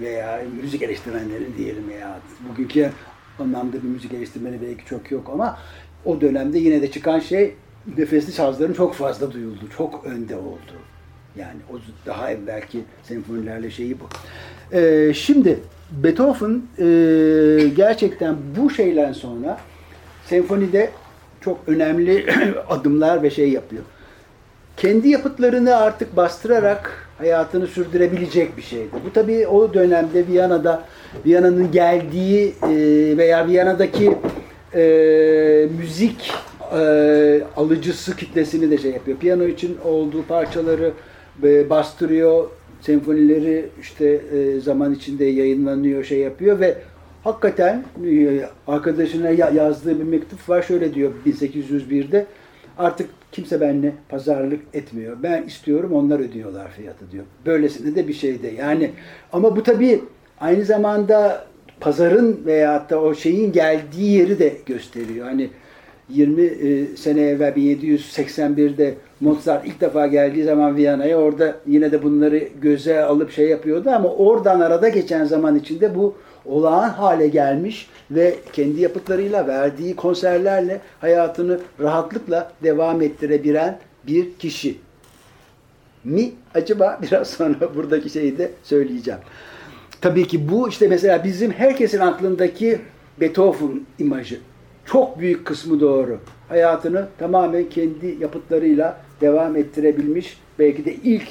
Veya müzik eleştirmenleri diyelim ya. Bugünkü anlamda bir müzik eleştirmeni belki çok yok ama o dönemde yine de çıkan şey nefesli sazların çok fazla duyuldu. Çok önde oldu. Yani o daha evvelki senfonilerle şeyi bu. Ee, şimdi Beethoven e, gerçekten bu şeyden sonra senfonide çok önemli adımlar ve şey yapıyor. Kendi yapıtlarını artık bastırarak hayatını sürdürebilecek bir şeydi. Bu tabii o dönemde Viyana'da Viyana'nın geldiği e, veya Viyana'daki e, müzik e, alıcısı kitlesini de şey yapıyor. Piyano için olduğu parçaları e, bastırıyor, senfonileri işte e, zaman içinde yayınlanıyor, şey yapıyor ve hakikaten e, arkadaşına ya- yazdığı bir mektup var. Şöyle diyor 1801'de artık kimse benimle pazarlık etmiyor. Ben istiyorum onlar ödüyorlar fiyatı diyor. Böylesine de bir şeyde. Yani ama bu tabii aynı zamanda pazarın veyahut da o şeyin geldiği yeri de gösteriyor. Hani 20 e, sene evvel 1781'de Mozart ilk defa geldiği zaman Viyana'ya orada yine de bunları göze alıp şey yapıyordu ama oradan arada geçen zaman içinde bu olağan hale gelmiş ve kendi yapıtlarıyla verdiği konserlerle hayatını rahatlıkla devam ettirebilen bir kişi mi acaba biraz sonra buradaki şeyi de söyleyeceğim. Tabii ki bu işte mesela bizim herkesin aklındaki Beethoven imajı. çok büyük kısmı doğru. Hayatını tamamen kendi yapıtlarıyla devam ettirebilmiş. Belki de ilk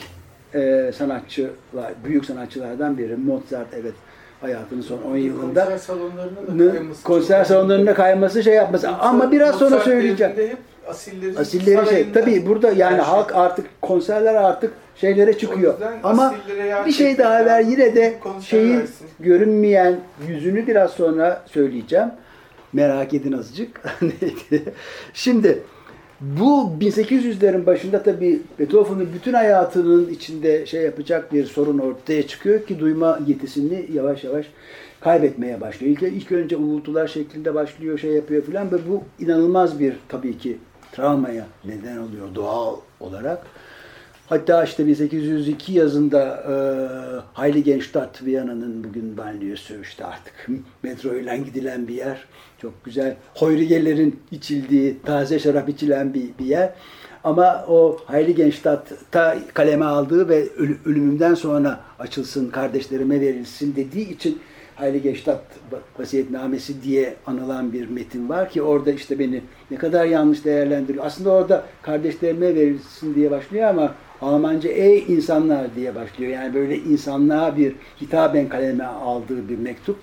e, sanatçılar, büyük sanatçılardan biri. Mozart evet hayatının son 10 yılında konser salonlarına da kayması. konser salonlarına kayması şey yapması. Ama biraz sonra söyleyeceğim. hep asilleri, Asilleri şey. Tabii burada yani şey. halk artık konserler artık şeylere çıkıyor. Ama bir şey daha ver yine de Konser şeyin versin. görünmeyen yüzünü biraz sonra söyleyeceğim. Merak edin azıcık. Şimdi bu 1800'lerin başında tabii Beethoven'ın bütün hayatının içinde şey yapacak bir sorun ortaya çıkıyor ki duyma yetisini yavaş yavaş kaybetmeye başlıyor. İlk, ilk önce uğultular şeklinde başlıyor, şey yapıyor filan ve bu inanılmaz bir tabii ki travmaya neden oluyor doğal olarak. Hatta işte 1802 yazında e, Heiligenstadt, Viyana'nın bugün banliyösü işte artık metro ile gidilen bir yer. Çok güzel hoyrigelerin içildiği, taze şarap içilen bir, bir yer. Ama o Heiligenstadt'ta kaleme aldığı ve ölü- ölümümden sonra açılsın, kardeşlerime verilsin dediği için Heiligenstadt vasiyetnamesi diye anılan bir metin var ki orada işte beni ne kadar yanlış değerlendiriyor. Aslında orada kardeşlerime verilsin diye başlıyor ama Almanca ey insanlar diye başlıyor. Yani böyle insanlığa bir hitaben kaleme aldığı bir mektup.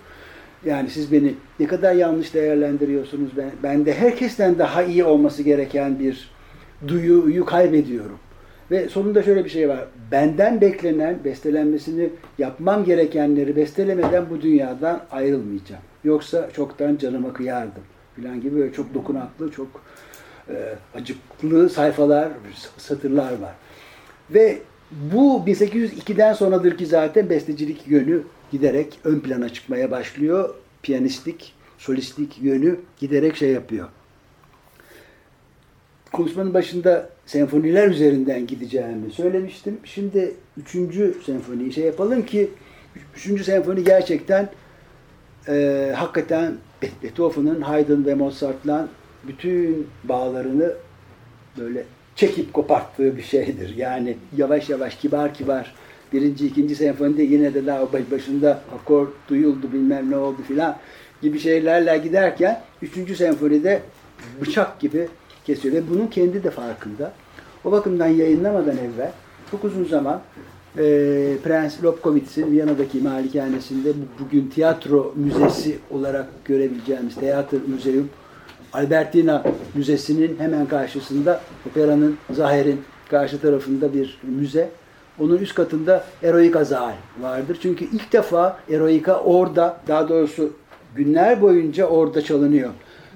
Yani siz beni ne kadar yanlış değerlendiriyorsunuz. Ben, ben de herkesten daha iyi olması gereken bir duyuyu kaybediyorum. Ve sonunda şöyle bir şey var. Benden beklenen bestelenmesini yapmam gerekenleri bestelemeden bu dünyadan ayrılmayacağım. Yoksa çoktan canıma kıyardım. Filan gibi böyle çok dokunaklı, çok e, acıklı sayfalar, satırlar var. Ve bu 1802'den sonradır ki zaten bestecilik yönü giderek ön plana çıkmaya başlıyor. Piyanistlik, solistlik yönü giderek şey yapıyor. Konuşmanın başında senfoniler üzerinden gideceğimi söylemiştim. Şimdi üçüncü senfoniyi şey yapalım ki üçüncü senfoni gerçekten e, hakikaten Beethoven'ın Haydn ve Mozart'la bütün bağlarını böyle çekip koparttığı bir şeydir. Yani yavaş yavaş kibar kibar birinci, ikinci senfonide yine de daha başında akor duyuldu bilmem ne oldu filan gibi şeylerle giderken üçüncü senfonide bıçak gibi kesiyor ve bunun kendi de farkında. O bakımdan yayınlamadan evvel çok uzun zaman e, Prens Lobkowitz'in Viyana'daki malikanesinde bu- bugün tiyatro müzesi olarak görebileceğimiz Tiyatro Müzeum Albertina Müzesi'nin hemen karşısında operanın, Zahir'in karşı tarafında bir müze. Onun üst katında Eroika Zahir vardır. Çünkü ilk defa Eroika orada, daha doğrusu günler boyunca orada çalınıyor.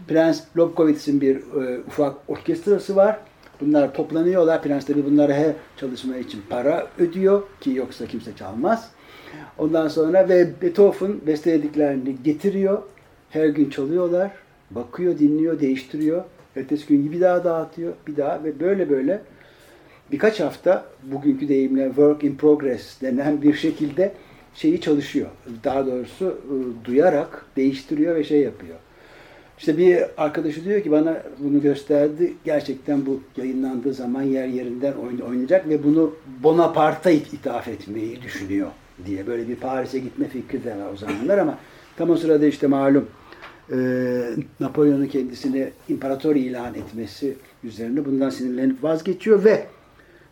Prens Lobkowitz'in bir e, ufak orkestrası var. Bunlar toplanıyorlar. Prens tabi bunlara her çalışma için para ödüyor ki yoksa kimse çalmaz. Ondan sonra ve Beethoven bestelediklerini getiriyor. Her gün çalıyorlar. Bakıyor, dinliyor, değiştiriyor. Ertesi gün bir daha dağıtıyor, bir daha ve böyle böyle birkaç hafta bugünkü deyimle work in progress denen bir şekilde şeyi çalışıyor. Daha doğrusu e, duyarak değiştiriyor ve şey yapıyor. İşte bir arkadaşı diyor ki bana bunu gösterdi. Gerçekten bu yayınlandığı zaman yer yerinden oyn- oynayacak ve bunu Bonaparte'a it- ithaf etmeyi düşünüyor diye. Böyle bir Paris'e gitme fikri de var o zamanlar ama tam o sırada işte malum e, Napolyon'un kendisini imparator ilan etmesi üzerine bundan sinirlenip vazgeçiyor ve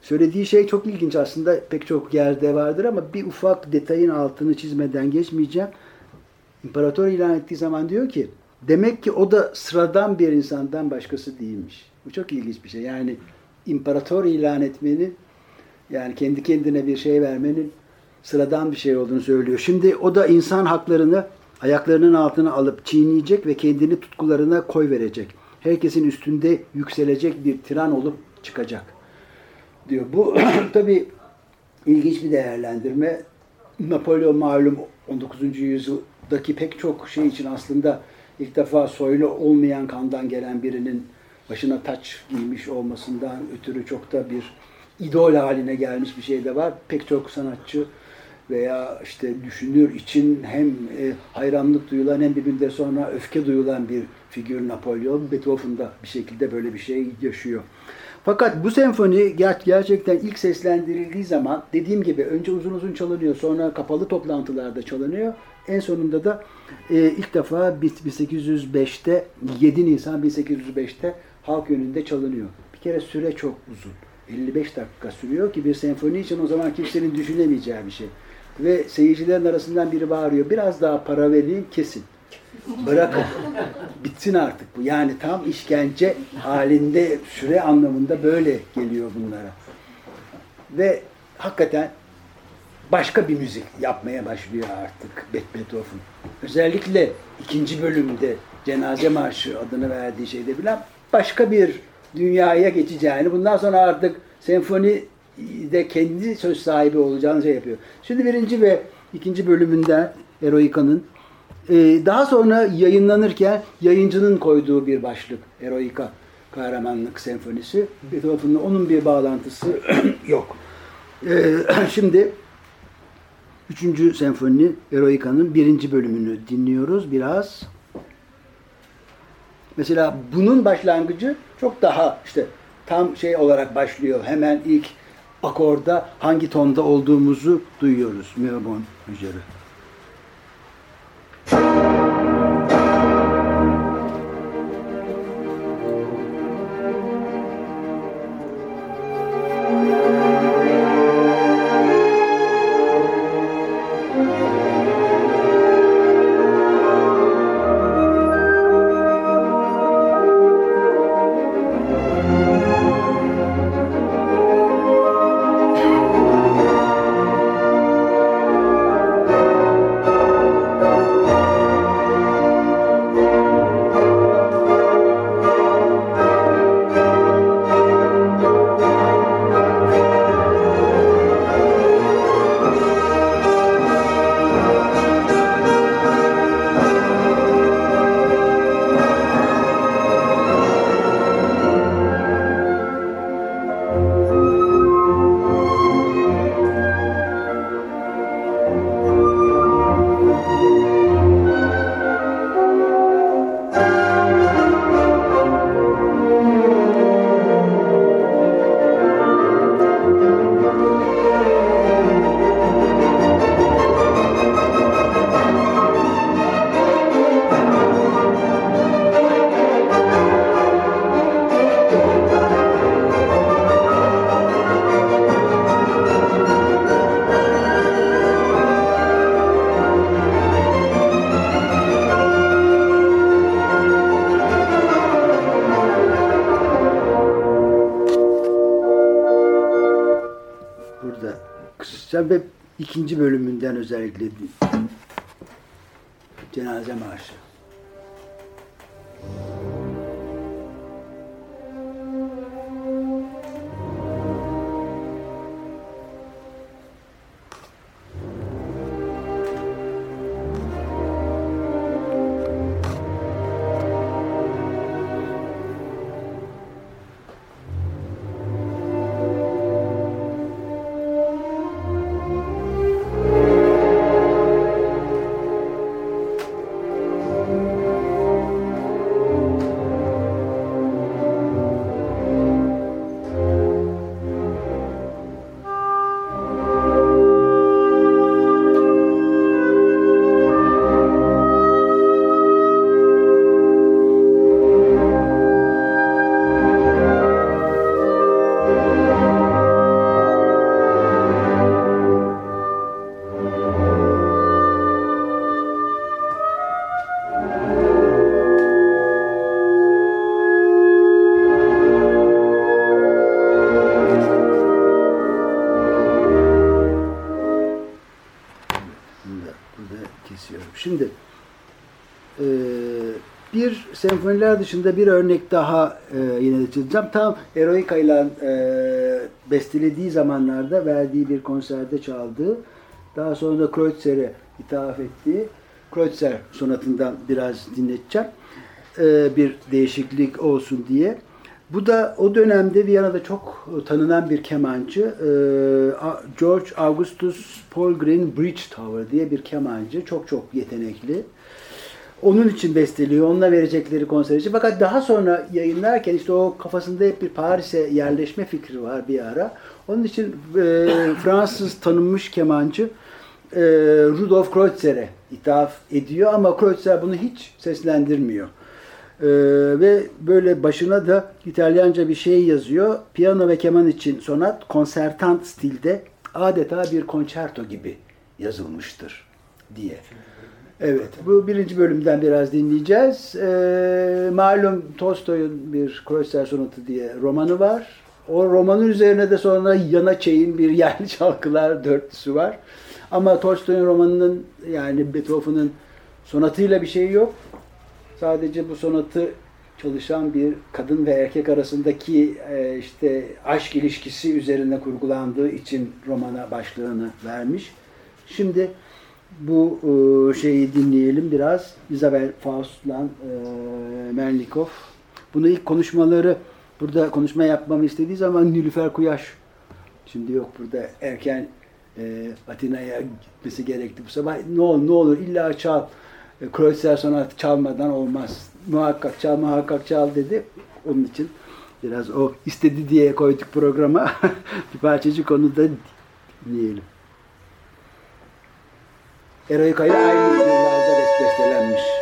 söylediği şey çok ilginç aslında pek çok yerde vardır ama bir ufak detayın altını çizmeden geçmeyeceğim. İmparator ilan ettiği zaman diyor ki demek ki o da sıradan bir insandan başkası değilmiş. Bu çok ilginç bir şey. Yani imparator ilan etmenin yani kendi kendine bir şey vermenin sıradan bir şey olduğunu söylüyor. Şimdi o da insan haklarını ayaklarının altına alıp çiğneyecek ve kendini tutkularına koy verecek. Herkesin üstünde yükselecek bir tiran olup çıkacak diyor. Bu tabii ilginç bir değerlendirme. Napolyon malum 19. yüzyıldaki pek çok şey için aslında ilk defa soylu olmayan kandan gelen birinin başına taç giymiş olmasından ötürü çok da bir idol haline gelmiş bir şey de var. Pek çok sanatçı veya işte düşünür için hem e, hayranlık duyulan hem bir müddet sonra öfke duyulan bir figür Napolyon. Beethoven da bir şekilde böyle bir şey yaşıyor. Fakat bu senfoni ger- gerçekten ilk seslendirildiği zaman dediğim gibi önce uzun uzun çalınıyor, sonra kapalı toplantılarda çalınıyor. En sonunda da e, ilk defa 1805'te 7 Nisan 1805'te halk önünde çalınıyor. Bir kere süre çok uzun. 55 dakika sürüyor ki bir senfoni için o zaman kimsenin düşünemeyeceği bir şey. Ve seyircilerin arasından biri bağırıyor. Biraz daha para verin kesin. Bırakın. Bitsin artık bu. Yani tam işkence halinde süre anlamında böyle geliyor bunlara. Ve hakikaten başka bir müzik yapmaya başlıyor artık Beethoven. Özellikle ikinci bölümde Cenaze Marşı adını verdiği şeyde bilen başka bir dünyaya geçeceğini, bundan sonra artık senfoni de kendi söz sahibi olacağını şey yapıyor. Şimdi birinci ve ikinci bölümünden Eroika'nın e, daha sonra yayınlanırken yayıncının koyduğu bir başlık Eroika kahramanlık senfonisi. Beethoven'la onun bir bağlantısı yok. E, şimdi üçüncü senfoni Eroika'nın birinci bölümünü dinliyoruz biraz. Mesela bunun başlangıcı çok daha işte tam şey olarak başlıyor. Hemen ilk akorda hangi tonda olduğumuzu duyuyoruz. Mi bemol ikinci bölümünden özellikle cenaze marşı. Senfoniler dışında bir örnek daha e, yine de çizeceğim. Tam Eroika ile e, bestelediği zamanlarda verdiği bir konserde çaldığı, daha sonra da Kreutzer'e ithaf ettiği Kreutzer sonatından biraz dinleteceğim. E, bir değişiklik olsun diye. Bu da o dönemde Viyana'da çok tanınan bir kemancı. e, George Augustus Polgren Bridgetower diye bir kemancı. Çok çok yetenekli. Onun için besteliyor, onunla verecekleri konser için. Fakat daha sonra yayınlarken işte o kafasında hep bir Paris'e yerleşme fikri var bir ara. Onun için e, Fransız tanınmış kemancı e, Rudolf Kreutzer'e ithaf ediyor ama Kreutzer bunu hiç seslendirmiyor. E, ve böyle başına da İtalyanca bir şey yazıyor. Piyano ve keman için sonat konsertant stilde adeta bir konçerto gibi yazılmıştır diye. Evet, bu birinci bölümden biraz dinleyeceğiz. Ee, malum Tolstoy'un bir Kreutzer Sonatı diye romanı var. O romanın üzerine de sonra Yana Çey'in bir yerli şarkılar dörtlüsü var. Ama Tolstoy'un romanının yani Beethoven'ın sonatıyla bir şey yok. Sadece bu sonatı çalışan bir kadın ve erkek arasındaki e, işte aşk ilişkisi üzerine kurgulandığı için romana başlığını vermiş. Şimdi bu e, şeyi dinleyelim biraz. Isabel Faust'la e, Melnikov. Bunu ilk konuşmaları burada konuşma yapmamı istediği zaman Nilüfer Kuyaş. Şimdi yok burada erken e, Atina'ya gitmesi gerekti bu sabah. Ne olur ne olur illa çal. Kreutzer sonat çalmadan olmaz. Muhakkak çal muhakkak çal dedi. Onun için biraz o istedi diye koyduk programa. bir parçacık onu da dinleyelim. Eroika ile aynı yıllarda bestelenmiş.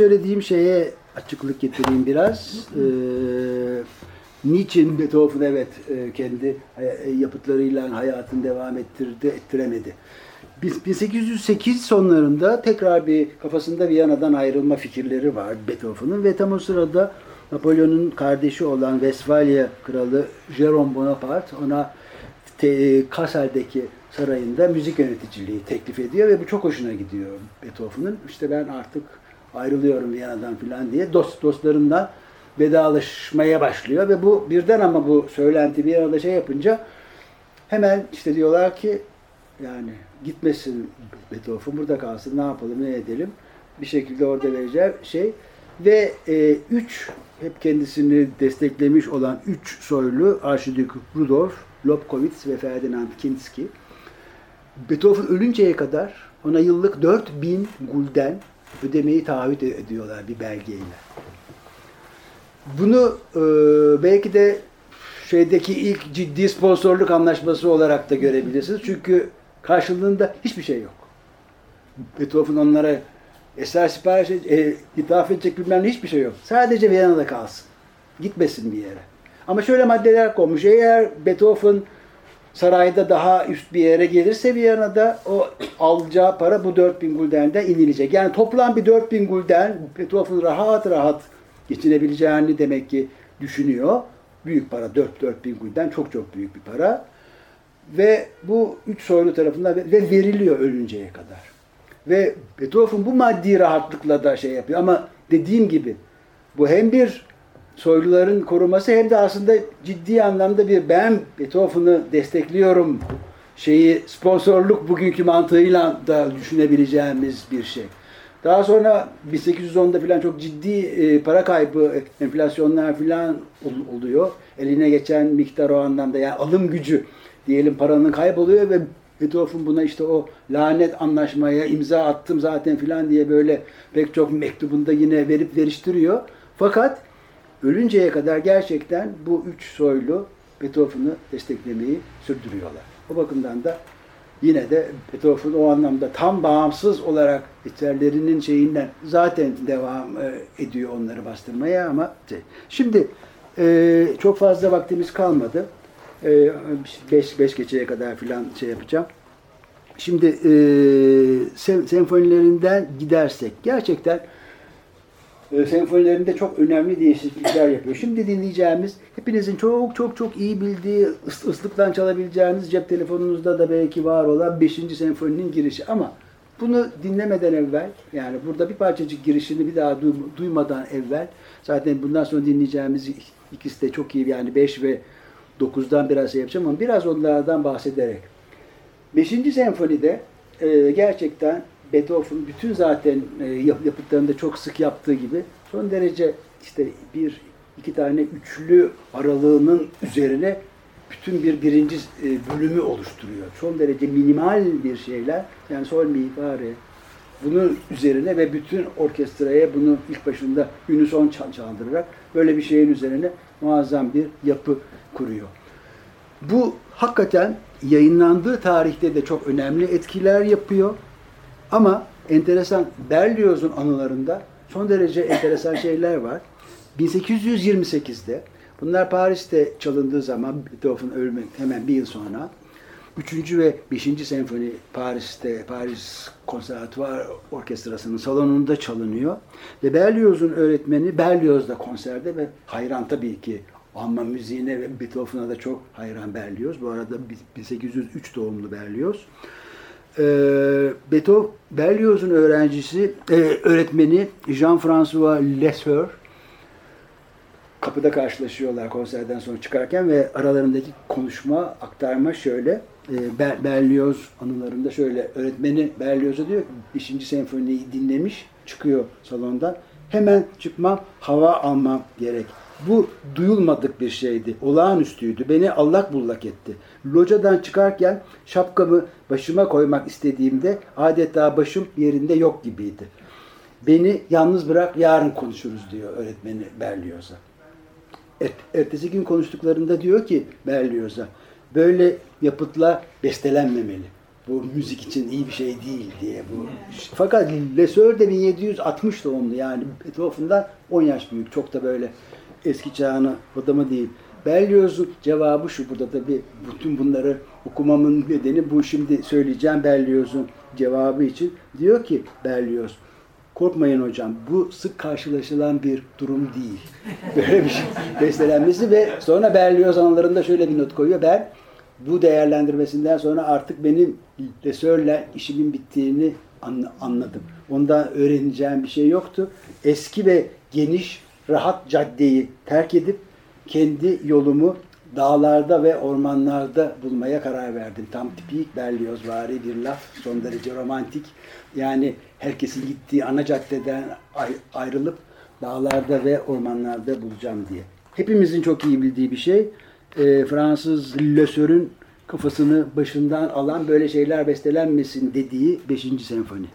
Söylediğim şeye açıklık getireyim biraz. Ee, niçin Beethoven evet e, kendi e, yapıtlarıyla hayatını devam ettirdi, ettiremedi. 1808 sonlarında tekrar bir kafasında Viyana'dan ayrılma fikirleri var Beethoven'ın ve tam o sırada Napolyon'un kardeşi olan Westfalia kralı Jerome Bonaparte ona te, Kassel'deki sarayında müzik yöneticiliği teklif ediyor ve bu çok hoşuna gidiyor Beethoven'ın. İşte ben artık ayrılıyorum Viyana'dan filan diye dost dostlarından vedalaşmaya başlıyor ve bu birden ama bu söylenti bir arada şey yapınca hemen işte diyorlar ki yani gitmesin Beethoven burada kalsın ne yapalım ne edelim bir şekilde orada vereceği şey ve e, üç hep kendisini desteklemiş olan üç soylu Arşidük Rudolf Lobkowitz ve Ferdinand Kinski. Beethoven ölünceye kadar ona yıllık 4000 gulden ödemeyi taahhüt ediyorlar bir belgeyle. Bunu e, belki de şeydeki ilk ciddi sponsorluk anlaşması olarak da görebilirsiniz. Çünkü karşılığında hiçbir şey yok. Beethoven onlara eser sipariş e, ithaf edecek bilmem hiçbir şey yok. Sadece Viyana'da kalsın. Gitmesin bir yere. Ama şöyle maddeler konmuş. Eğer Beethoven sarayda daha üst bir yere gelirse Viyana'da o alacağı para bu 4000 guldenden inilecek. Yani toplam bir 4000 gulden Beethoven rahat rahat geçinebileceğini demek ki düşünüyor. Büyük para 4 4000 gulden çok çok büyük bir para. Ve bu üç soylu tarafından ve veriliyor ölünceye kadar. Ve Beethoven bu maddi rahatlıkla da şey yapıyor. Ama dediğim gibi bu hem bir soyluların koruması hem de aslında ciddi anlamda bir ben Beethoven'ı destekliyorum şeyi sponsorluk bugünkü mantığıyla da düşünebileceğimiz bir şey. Daha sonra 1810'da falan çok ciddi e, para kaybı, enflasyonlar falan oluyor. Eline geçen miktar o anlamda yani alım gücü diyelim paranın kayboluyor ve Beethoven buna işte o lanet anlaşmaya imza attım zaten filan diye böyle pek çok mektubunda yine verip veriştiriyor. Fakat ölünceye kadar gerçekten bu üç soylu Beethoven'ı desteklemeyi sürdürüyorlar. O bakımdan da yine de Beethoven o anlamda tam bağımsız olarak eserlerinin şeyinden zaten devam e, ediyor onları bastırmaya ama şey. Şimdi e, çok fazla vaktimiz kalmadı. 5 e, beş geçeye kadar filan şey yapacağım. Şimdi e, senfonilerinden gidersek gerçekten e, senfonilerinde çok önemli değişiklikler yapıyor. Şimdi dinleyeceğimiz hepinizin çok çok çok iyi bildiği ıs ıslıktan çalabileceğiniz cep telefonunuzda da belki var olan 5. senfoninin girişi ama bunu dinlemeden evvel yani burada bir parçacık girişini bir daha duymadan evvel zaten bundan sonra dinleyeceğimiz ikisi de çok iyi yani 5 ve 9'dan biraz şey yapacağım ama biraz onlardan bahsederek. 5. senfonide e, gerçekten Beethoven bütün zaten e, yapıtlarında çok sık yaptığı gibi son derece işte bir iki tane üçlü aralığının üzerine bütün bir birinci e, bölümü oluşturuyor. Son derece minimal bir şeyler. Yani sol mi. Bunun üzerine ve bütün orkestraya bunu ilk başında unison çaldırarak böyle bir şeyin üzerine muazzam bir yapı kuruyor. Bu hakikaten yayınlandığı tarihte de çok önemli etkiler yapıyor. Ama enteresan Berlioz'un anılarında son derece enteresan şeyler var. 1828'de bunlar Paris'te çalındığı zaman Beethoven ölmek hemen bir yıl sonra 3. ve 5. senfoni Paris'te Paris Konservatuvar Orkestrası'nın salonunda çalınıyor. Ve Berlioz'un öğretmeni Berlioz da konserde ve hayran tabii ki Alman müziğine ve Beethoven'a da çok hayran Berlioz. Bu arada 1803 doğumlu Berlioz. E, Beethoven, Berlioz'un öğrencisi, e, öğretmeni Jean-François Lesseur kapıda karşılaşıyorlar konserden sonra çıkarken ve aralarındaki konuşma, aktarma şöyle. E, Berlioz anılarında şöyle, öğretmeni Berlioz'a diyor ki 5. senfoniyi dinlemiş, çıkıyor salondan. Hemen çıkmam, hava almam gerek. Bu duyulmadık bir şeydi. Olağanüstüydü. Beni allak bullak etti. Locadan çıkarken şapkamı başıma koymak istediğimde adeta başım yerinde yok gibiydi. Beni yalnız bırak yarın konuşuruz diyor öğretmeni Berlioz'a. Et, ertesi gün konuştuklarında diyor ki Berlioz'a böyle yapıtla bestelenmemeli. Bu müzik için iyi bir şey değil diye bu. Fakat Lesör de 1760 doğumlu yani Beethoven'dan 10 yaş büyük. Çok da böyle eski çağına adamı değil. Berlioz'un cevabı şu burada tabi bütün bunları okumamın nedeni bu şimdi söyleyeceğim Berlioz'un cevabı için. Diyor ki Berlioz korkmayın hocam bu sık karşılaşılan bir durum değil. Böyle bir şey bestelenmesi ve sonra Berlioz anılarında şöyle bir not koyuyor. Ben bu değerlendirmesinden sonra artık benim Lesör'le işimin bittiğini anladım. Ondan öğreneceğim bir şey yoktu. Eski ve geniş rahat caddeyi terk edip kendi yolumu dağlarda ve ormanlarda bulmaya karar verdim. Tam tipik Berliozvari bir laf, son derece romantik. Yani herkesin gittiği ana caddeden ayrılıp dağlarda ve ormanlarda bulacağım diye. Hepimizin çok iyi bildiği bir şey. e, Fransız Lösör'ün kafasını başından alan böyle şeyler bestelenmesin dediği 5. senfoni.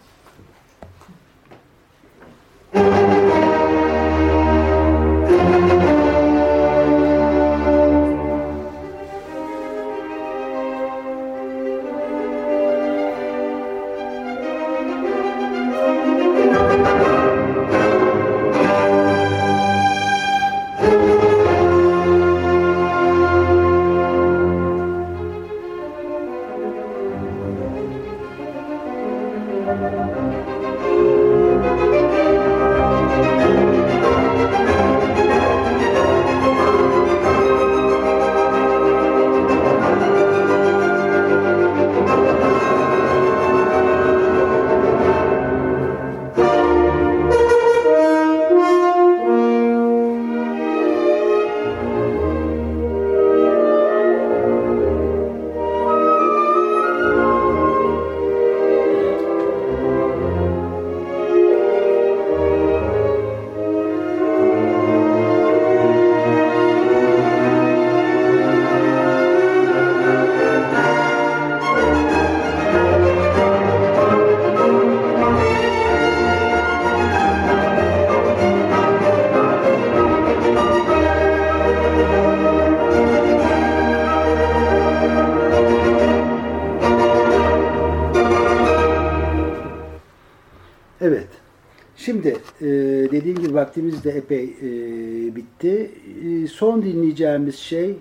Vaktimiz de epey e, bitti. E, son dinleyeceğimiz şey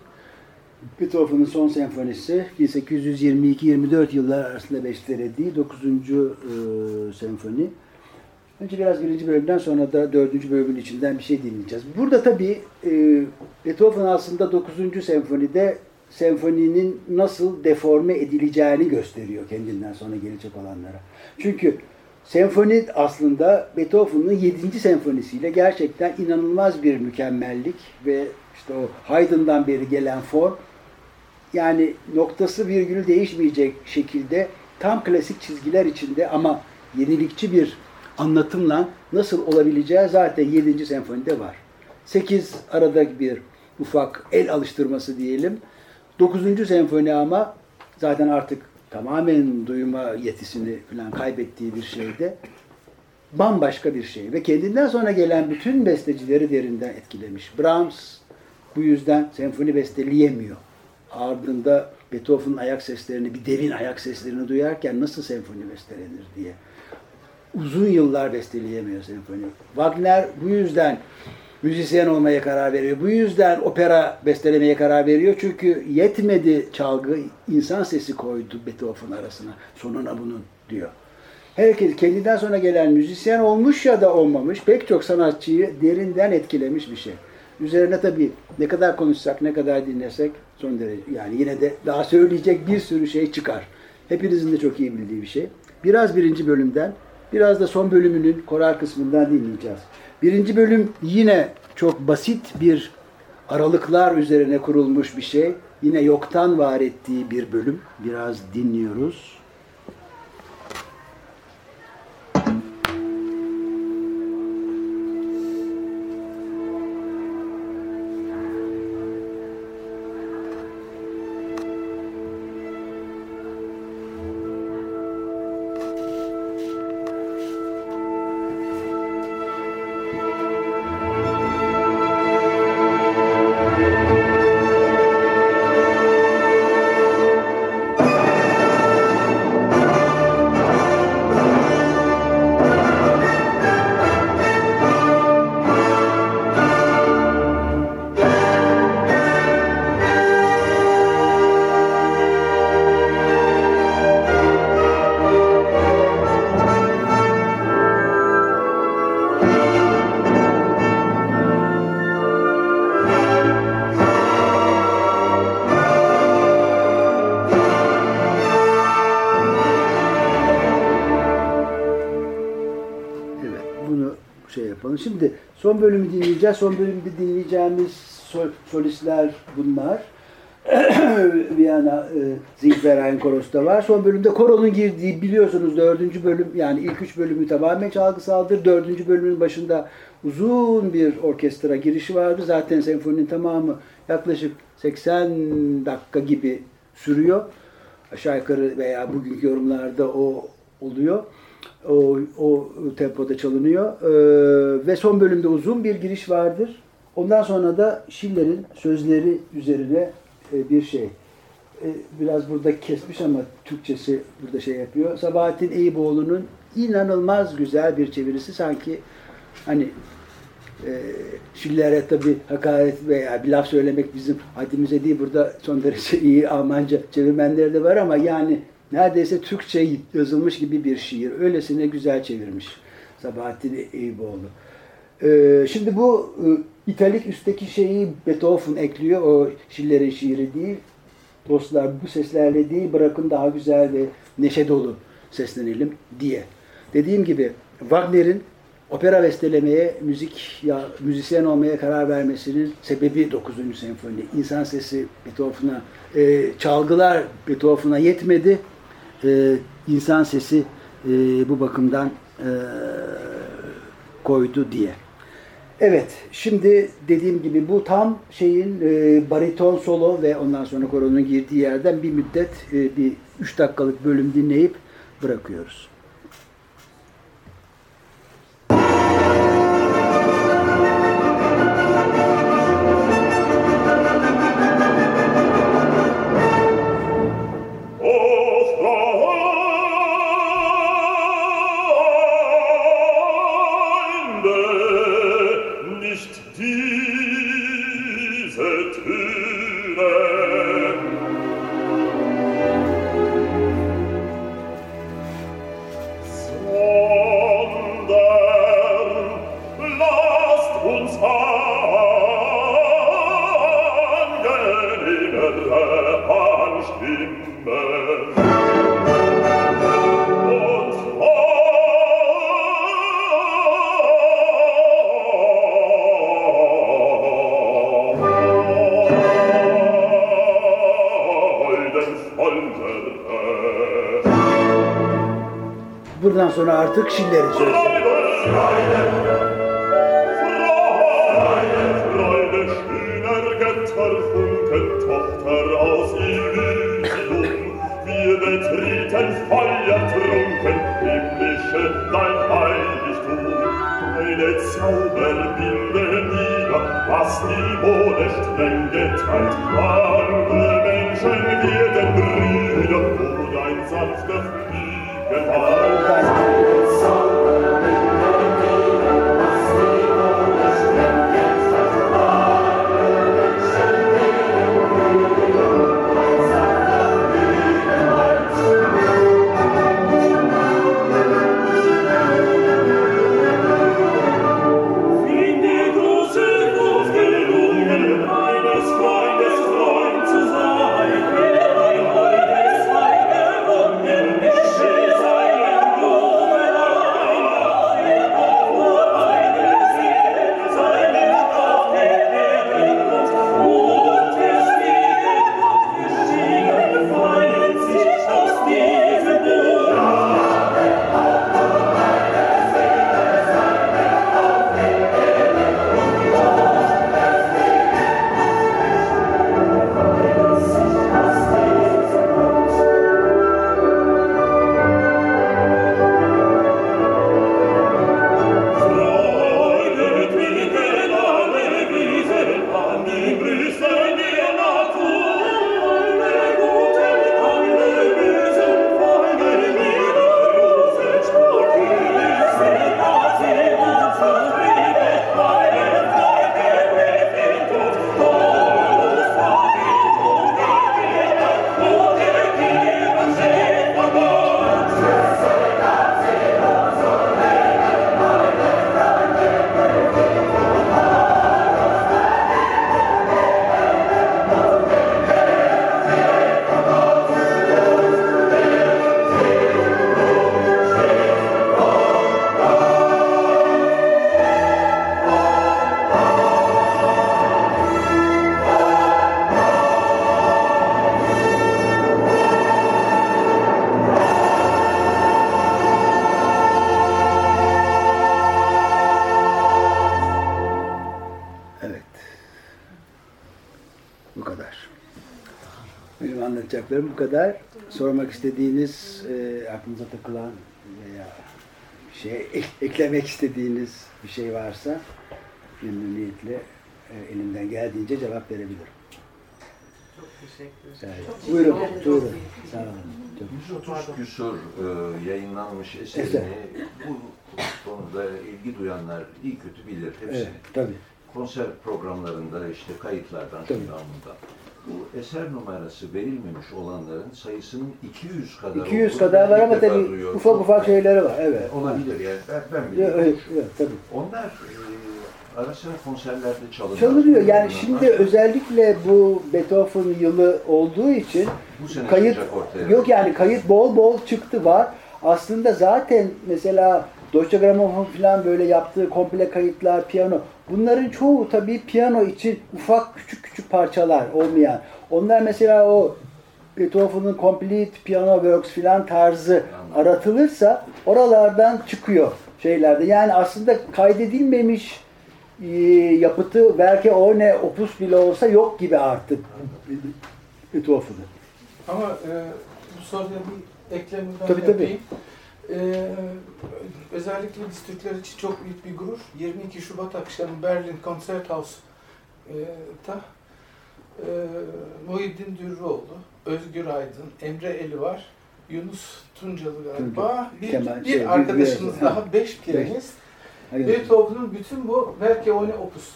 Beethoven'ın son senfonisi 1822-24 yıllar arasında bestelediği 9. E, senfoni. Önce biraz birinci bölümden sonra da dördüncü bölümün içinden bir şey dinleyeceğiz. Burada tabii e, Beethoven aslında 9. senfonide senfoninin nasıl deforme edileceğini gösteriyor kendinden sonra gelecek olanlara. Çünkü Senfoni aslında Beethoven'ın 7. senfonisiyle gerçekten inanılmaz bir mükemmellik ve işte o Haydn'dan beri gelen form yani noktası virgülü değişmeyecek şekilde tam klasik çizgiler içinde ama yenilikçi bir anlatımla nasıl olabileceği zaten 7. senfonide var. 8 arada bir ufak el alıştırması diyelim. 9. senfoni ama zaten artık tamamen duyma yetisini falan kaybettiği bir şeyde bambaşka bir şey. Ve kendinden sonra gelen bütün bestecileri derinden etkilemiş. Brahms bu yüzden senfoni besteleyemiyor. Ardında Beethoven'ın ayak seslerini, bir devin ayak seslerini duyarken nasıl senfoni bestelenir diye. Uzun yıllar besteleyemiyor senfoni. Wagner bu yüzden müzisyen olmaya karar veriyor. Bu yüzden opera bestelemeye karar veriyor. Çünkü yetmedi çalgı, insan sesi koydu Beethoven arasına. Sonuna bunun diyor. Herkes kendinden sonra gelen müzisyen olmuş ya da olmamış pek çok sanatçıyı derinden etkilemiş bir şey. Üzerine tabii ne kadar konuşsak, ne kadar dinlesek son derece yani yine de daha söyleyecek bir sürü şey çıkar. Hepinizin de çok iyi bildiği bir şey. Biraz birinci bölümden, biraz da son bölümünün koral kısmından dinleyeceğiz. Birinci bölüm yine çok basit bir aralıklar üzerine kurulmuş bir şey. Yine yoktan var ettiği bir bölüm. Biraz dinliyoruz. Dinleyeceğiz. Son bölümde dinleyeceğimiz sol, solistler bunlar. Viyana e, Ziegferian korosu da var. Son bölümde koronun girdiği biliyorsunuz dördüncü bölüm yani ilk üç bölümü tamamen çalgısaldır. Dördüncü bölümün başında uzun bir orkestra girişi vardı. Zaten senfoninin tamamı yaklaşık 80 dakika gibi sürüyor. Aşağı yukarı veya bugünkü yorumlarda o oluyor. O, o tempoda çalınıyor. Ee, ve son bölümde uzun bir giriş vardır. Ondan sonra da Schiller'in sözleri üzerine e, bir şey. E, biraz burada kesmiş ama Türkçesi burada şey yapıyor. Sabahattin Eyüboğlu'nun inanılmaz güzel bir çevirisi. Sanki hani e, Schiller'e tabi hakaret veya bir laf söylemek bizim haddimize değil. Burada son derece iyi Almanca çevirmenleri de var ama yani neredeyse Türkçe yazılmış gibi bir şiir. Öylesine güzel çevirmiş Sabahattin Eyüboğlu. Ee, şimdi bu e, italik üstteki şeyi Beethoven ekliyor. O Schiller'in şiiri değil. Dostlar bu seslerle değil bırakın daha güzel ve neşe dolu seslenelim diye. Dediğim gibi Wagner'in opera bestelemeye, müzik ya müzisyen olmaya karar vermesinin sebebi 9. senfoni. İnsan sesi Beethoven'a, e, çalgılar Beethoven'a yetmedi. E, insan sesi e, bu bakımdan e, koydu diye. Evet, şimdi dediğim gibi bu tam şeyin e, bariton solo ve ondan sonra koronun girdiği yerden bir müddet e, bir 3 dakikalık bölüm dinleyip bırakıyoruz. Sonra artık Schiller'in sözleri. Zauberbinde nieder, was die Wohle streng geteilt. Alle Menschen werden Brüder, wo dein sanfter Fliegen In Anlatacaklarım bu kadar. Sormak istediğiniz, e, aklınıza takılan veya şey ek- eklemek istediğiniz bir şey varsa memnuniyetle e, elimden geldiğince cevap verebilirim. Çok teşekkür ederim. Çok Buyurun, buyurun. Sağ olun. Çok 130 küsur e, yayınlanmış Eser. eserini bu konuda ilgi duyanlar iyi kötü bilir hepsini. Evet, tabii. Konser programlarında işte kayıtlardan Tabii. şundan bundan. Bu eser numarası verilmemiş olanların sayısının 200 kadar 200 olduğunu kadar var ama tabii duyuyorum. ufak ufak şeyleri var. Evet. Olabilir yani ben, ben biliyorum. evet, evet, tabii. Onlar e, ara sıra konserlerde çalınıyor. Çalınıyor. Yani şimdi özellikle bu Beethoven yılı olduğu için bu sene kayıt yok yani kayıt bol bol çıktı var. Aslında zaten mesela Deutsche Grammophon falan böyle yaptığı komple kayıtlar, piyano. Bunların çoğu tabii piyano için ufak küçük küçük parçalar olmayan. Onlar mesela o Beethoven'ın Complete Piano Works filan tarzı aratılırsa oralardan çıkıyor şeylerde. Yani aslında kaydedilmemiş e, yapıtı belki o ne opus bile olsa yok gibi artık Beethoven'ın. Ama e, bu soruya bir eklemi ben Tabii, tabii. Yapayım. E, özellikle biz Türkler için çok büyük bir gurur. 22 Şubat akşamı Berlin Konzerthaus'ta e, Muhyiddin Dürroğlu, Özgür Aydın, Emre Eli var, Yunus Tuncalı galiba, bir, Kemal- bir şey, arkadaşımız bir- daha, beş piyanist. Hayır. Beethoven'ın bütün bu Verke One Opus.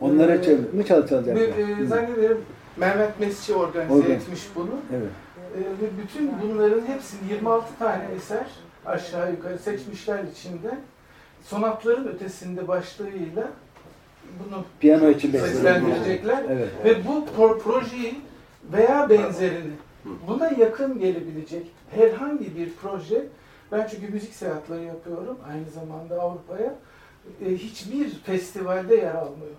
Onlara Ee, çal mı çalacaklar? Ve, e, zannederim Mehmet Mesci organize Organ. etmiş bunu. Evet. Ve bütün bunların hepsini 26 tane eser aşağı yukarı seçmişler içinde. Sonatların ötesinde başlığıyla bunu Piyano için seslendirecekler. Evet. Ve bu pro- projeyi veya benzerini buna yakın gelebilecek herhangi bir proje ben çünkü müzik seyahatleri yapıyorum aynı zamanda Avrupa'ya e, hiçbir festivalde yer almıyor.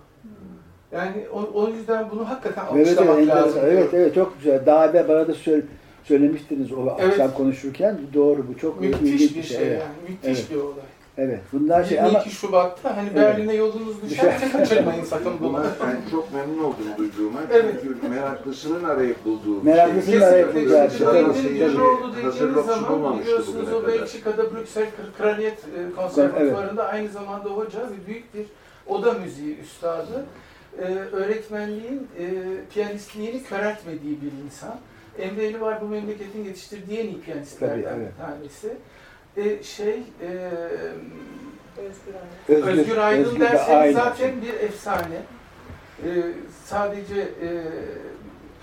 Yani o, o yüzden bunu hakikaten Evet, evet, alkışlamak enteresan. lazım. evet, evet, çok güzel. Daha evvel bana da söyle, söylemiştiniz o Evet. akşam konuşurken. Doğru, bu çok Müthiş ilginç bir şey Evet. yani, müthiş Evet. bir olay. evet. Bunlar şey 22 ama Şubat'ta hani Evet. Berlin'e yolunuz düşerse kaçırmayın sakın bunu. Ben çok memnun oldum duyduğuma. Evet. Çünkü meraklısının arayıp bulduğu bir Meraklısının şey. arayıp Kesinlikle. bulacağı Çünkü şey. Muhyiddin tabii. Dürroğlu dediğiniz zaman biliyorsunuz o. Belçika'da Brüksel Kraliyet e, Konservatuvarı'nda aynı zamanda hoca ve büyük bir oda müziği üstadı. E, öğretmenliğin, e, piyanistliğini köreltmediği bir insan. Emre Eli var bu memleketin yetiştirdiği en iyi piyanistlerden Tabii, evet. bir tanesi. E, şey, e, Özgür, Özgür Aydın Özgür de derseniz zaten bir efsane. Ee, sadece e,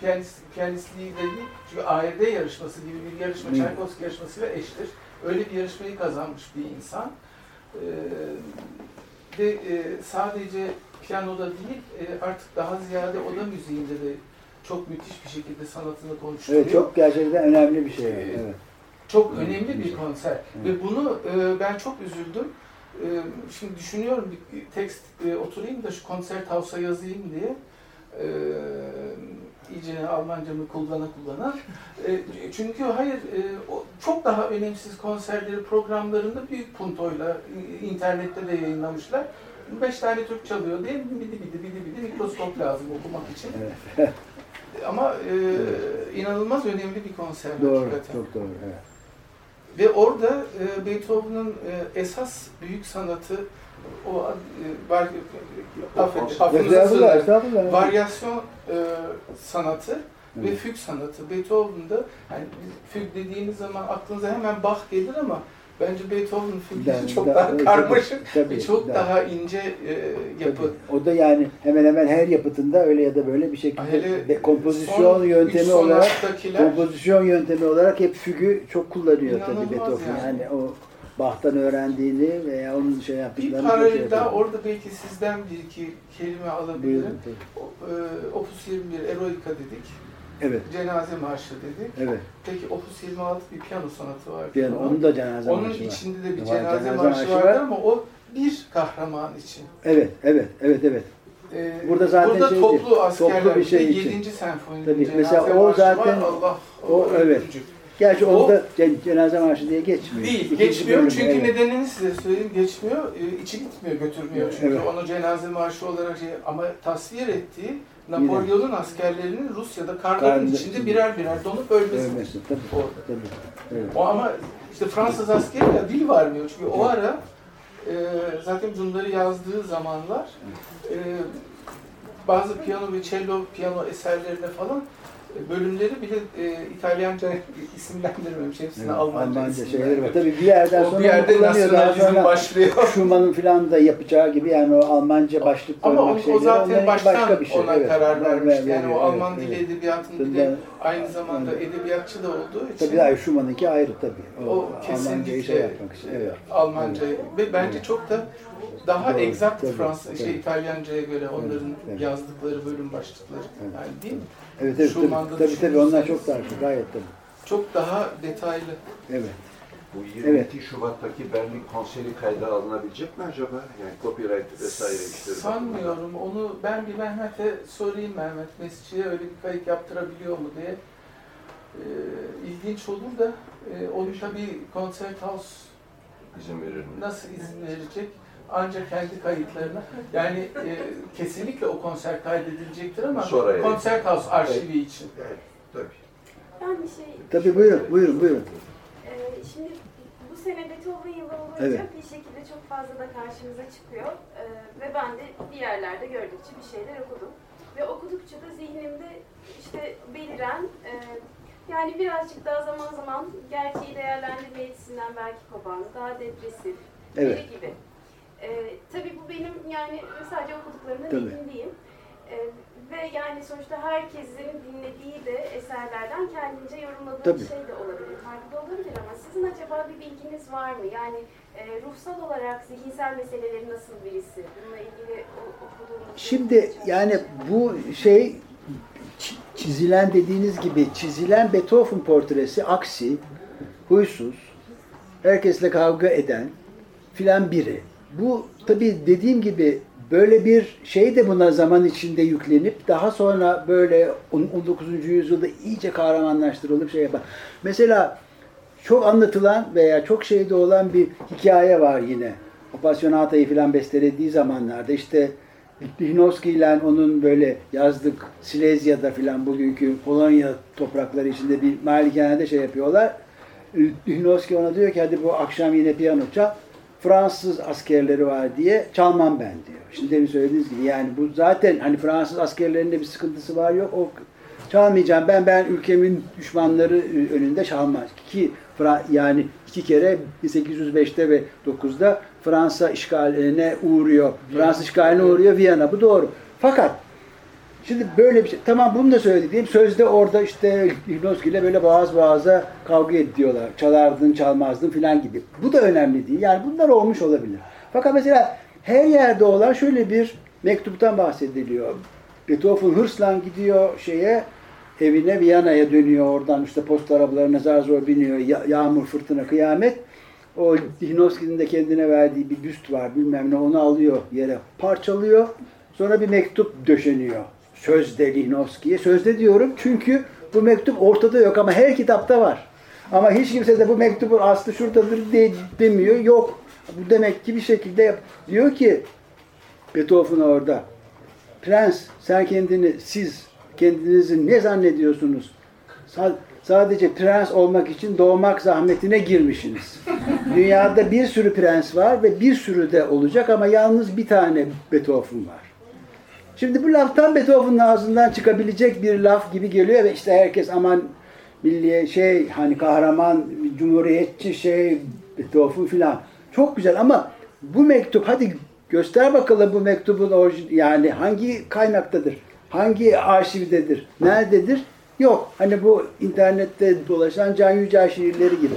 piyanist, piyanistliği de değil, çünkü ARD yarışması gibi bir yarışma. Çaykovski yarışmasıyla eştir. Öyle bir yarışmayı kazanmış bir insan. Ee, ve e, sadece piyanoda değil, e, artık daha ziyade oda müziğinde de çok müthiş bir şekilde sanatını konuşturuyor. Evet, çok gerçekten önemli bir şey. Ee, Evet. Çok Evet, önemli bir konser. Evet. Ve bunu e, ben çok üzüldüm. E, şimdi düşünüyorum bir tekst e, oturayım da şu konser tavsa yazayım diye. E, iyice Almancamı kullana kullana. E, çünkü hayır e, o çok daha önemsiz konserleri programlarında büyük puntoyla e, internette de yayınlamışlar. Beş tane Türk çalıyor diye bidi bidi bidi bidi mikroskop lazım okumak için. evet. Ama e, inanılmaz önemli bir konser Doğru, hakikaten. çok doğru. Evet. Ve orada e, Beethoven'ın e, esas büyük sanatı o e, var, affınıza varyasyon e, sanatı ve Evet. füg sanatı. Beethoven'da yani füg dediğiniz zaman aklınıza hemen Bach gelir ama bence Beethoven'ın fügleri Yani çok da- daha tabii, karmaşık tabii, ve çok da- daha ince e, yapı. Tabii. O da yani hemen hemen her yapıtında öyle ya da böyle bir şekilde Hele de kompozisyon son yöntemi olarak kompozisyon yöntemi olarak hep fügü çok kullanıyor tabii Beethoven. Yani. yani. o Bach'tan öğrendiğini veya onun şey bir yaptıklarını paralel şey daha orada belki sizden bir iki kelime alabilirim. Buyurun. O- e, Opus 21 Eroica dedik. Evet, Cenaze Marşı dedik. evet. Peki Opus 26 bir piyano sanatı var. Yani onun da cenaze Onun marşı var. içinde de bir cenaze, cenaze marşı, marşı vardı var. ama o bir kahraman için. Evet, evet, evet, evet. Ee, Burada zaten burada şeydi, toplu askerler, toplu bir şey için. 7. senfoninin Tabii, mesela o zaten- var. Allah o, evet. öldürücü. Gerçi O- onda cen- cenaze marşı diye geçmiyor. Değil, İkinci geçmiyor. bölüm, Çünkü evet. nedenini size söyleyeyim, geçmiyor. Ee, içi gitmiyor, götürmüyor. Çünkü Evet. onu cenaze marşı olarak şey, ama tasvir ettiği Napolyon'un askerlerinin Rusya'da karların içinde birer birer donup ölmesi. Ölmesi, tabii, Orada. tabii. Evet. O ama işte Fransız askeri ya dil varmıyor. Çünkü o ara e, zaten bunları yazdığı zamanlar e, bazı piyano ve cello piyano eserlerine falan e, bölümleri bile e, İtalyanca isimlendirmemiş. Hepsine Evet, Almanca, Almanca şeyleri var. Tabii bir yerden O sonra bir yerde nasyonalizm başlıyor. Schumann'ın falan da yapacağı gibi yani o Almanca başlık Ama koymak o, o şeyleri zaten baştan başka bir şey. ona Evet. karar Ver- vermişti. ver- Yani o veriyor, Alman evet, dili evet. edebiyatının bir Tabii de aynı zamanda Evet. edebiyatçı da olduğu için Tabii daha Schumann'ınki ayrı tabii. O, o şey kesinlikle yapmak için. Evet. Almanca ve bence çok da daha Doğru, egzakt tabii, Fransız, şey tabii. İtalyanca'ya göre onların evet. yazdıkları bölüm başlıkları Evet. yani değil mi? Evet, evet Schumann'da tabii, tabii, tabii onlar çok daha gayet tabii. Çok daha detaylı. Evet. Bu 22 Şubat'taki Berlin konseri kayda alınabilecek mi acaba? Yani copyright vesaire işleri. Sanmıyorum. Onu ben bir Mehmet'e sorayım Mehmet Mesci'ye öyle bir kayıt yaptırabiliyor mu diye. Ee, ilginç olur da e, onu tabii Concert House izin verir mi? nasıl izin verecek? Ancak kendi kayıtlarına. Yani e, kesinlikle o konser kaydedilecektir ama Sonra. Concert House arşivi için. Evet, tabii. Ben bir şey... Tabii buyurun, buyurun, buyurun. Ee, şimdi bu sene Beethoven yılı olunca Evet. bir şekilde çok fazla da karşımıza çıkıyor. Ee, ve ben de bir yerlerde gördükçe bir şeyler okudum. Ve okudukça da zihnimde işte beliren, e, yani birazcık daha zaman zaman gerçeği değerlendirme yetisinden belki kopan, daha depresif Evet. biri gibi. Ee, tabii bu benim yani sadece okuduklarımın Tabii. bildiğim. Ee, ve yani sonuçta herkesin dinlediği de eserlerden kendince yorumladığı Tabii. şey de olabilir, farklı olabilir ama sizin acaba bir bilginiz var mı? Yani e, ruhsal olarak zihinsel meseleleri nasıl birisi? Bununla ilgili okuduğunuz... Şimdi yani bu şey çi- çizilen dediğiniz gibi çizilen Beethoven portresi aksi, huysuz, herkesle kavga eden filan biri. Bu tabii dediğim gibi böyle bir şey de buna zaman içinde yüklenip daha sonra böyle on- 19. yüzyılda iyice kahramanlaştırılıp şey yapar. Mesela çok anlatılan veya çok şeyde olan bir hikaye var yine. Appassionata'yı filan bestelediği zamanlarda işte Lichnowsky ile onun böyle yazdık Silezya'da filan bugünkü Polonya toprakları içinde bir malikanede şey yapıyorlar. Lichnowsky ona diyor ki hadi bu akşam yine piyano çal. Fransız askerleri var diye çalmam ben diyor. Şimdi demin söylediğiniz gibi yani bu zaten hani Fransız askerlerinde bir sıkıntısı var yok. O çalmayacağım ben ben ülkemin düşmanları önünde çalmaz. Ki yani iki kere 1805'te ve 9'da Fransa işgaline uğruyor. Fransız işgaline uğruyor Viyana. Bu doğru. Fakat Şimdi böyle bir şey. Tamam bunu da söylediğim sözde orada işte Lichnowsky ile böyle boğaz boğaza kavga ediyorlar. Çalardın, çalmazdın filan gibi. Bu da önemli değil. Yani bunlar olmuş olabilir. Fakat mesela her yerde olan şöyle bir mektuptan bahsediliyor. Beethoven hırsla gidiyor şeye evine Viyana'ya dönüyor oradan işte post arabalarına zar zor biniyor. Ya- yağmur, fırtına, kıyamet. O Lichnowsky'nin de kendine verdiği bir büst var bilmem ne onu alıyor yere parçalıyor. Sonra bir mektup döşeniyor. Sözde Lichnowsky'ye. Sözde diyorum çünkü bu mektup ortada yok ama her kitapta var. Ama hiç kimse de bu mektubun aslı şuradadır de, demiyor. Yok. Bu demek ki bir şekilde yap. Diyor ki Beethoven orada. Prens sen kendini siz kendinizi ne zannediyorsunuz? Sa- sadece prens olmak için doğmak zahmetine girmişsiniz. Dünyada bir sürü prens var ve bir sürü de olacak ama yalnız bir tane Beethoven var. Şimdi bu laf tam Beethoven'ın ağzından çıkabilecek bir laf gibi geliyor ve işte herkes aman milliye şey hani kahraman, cumhuriyetçi şey Beethoven filan. Çok güzel ama bu mektup hadi göster bakalım bu mektubun orijin yani hangi kaynaktadır? Hangi arşivdedir? Nerededir? Yok. Hani bu internette dolaşan Can Yücel şiirleri gibi.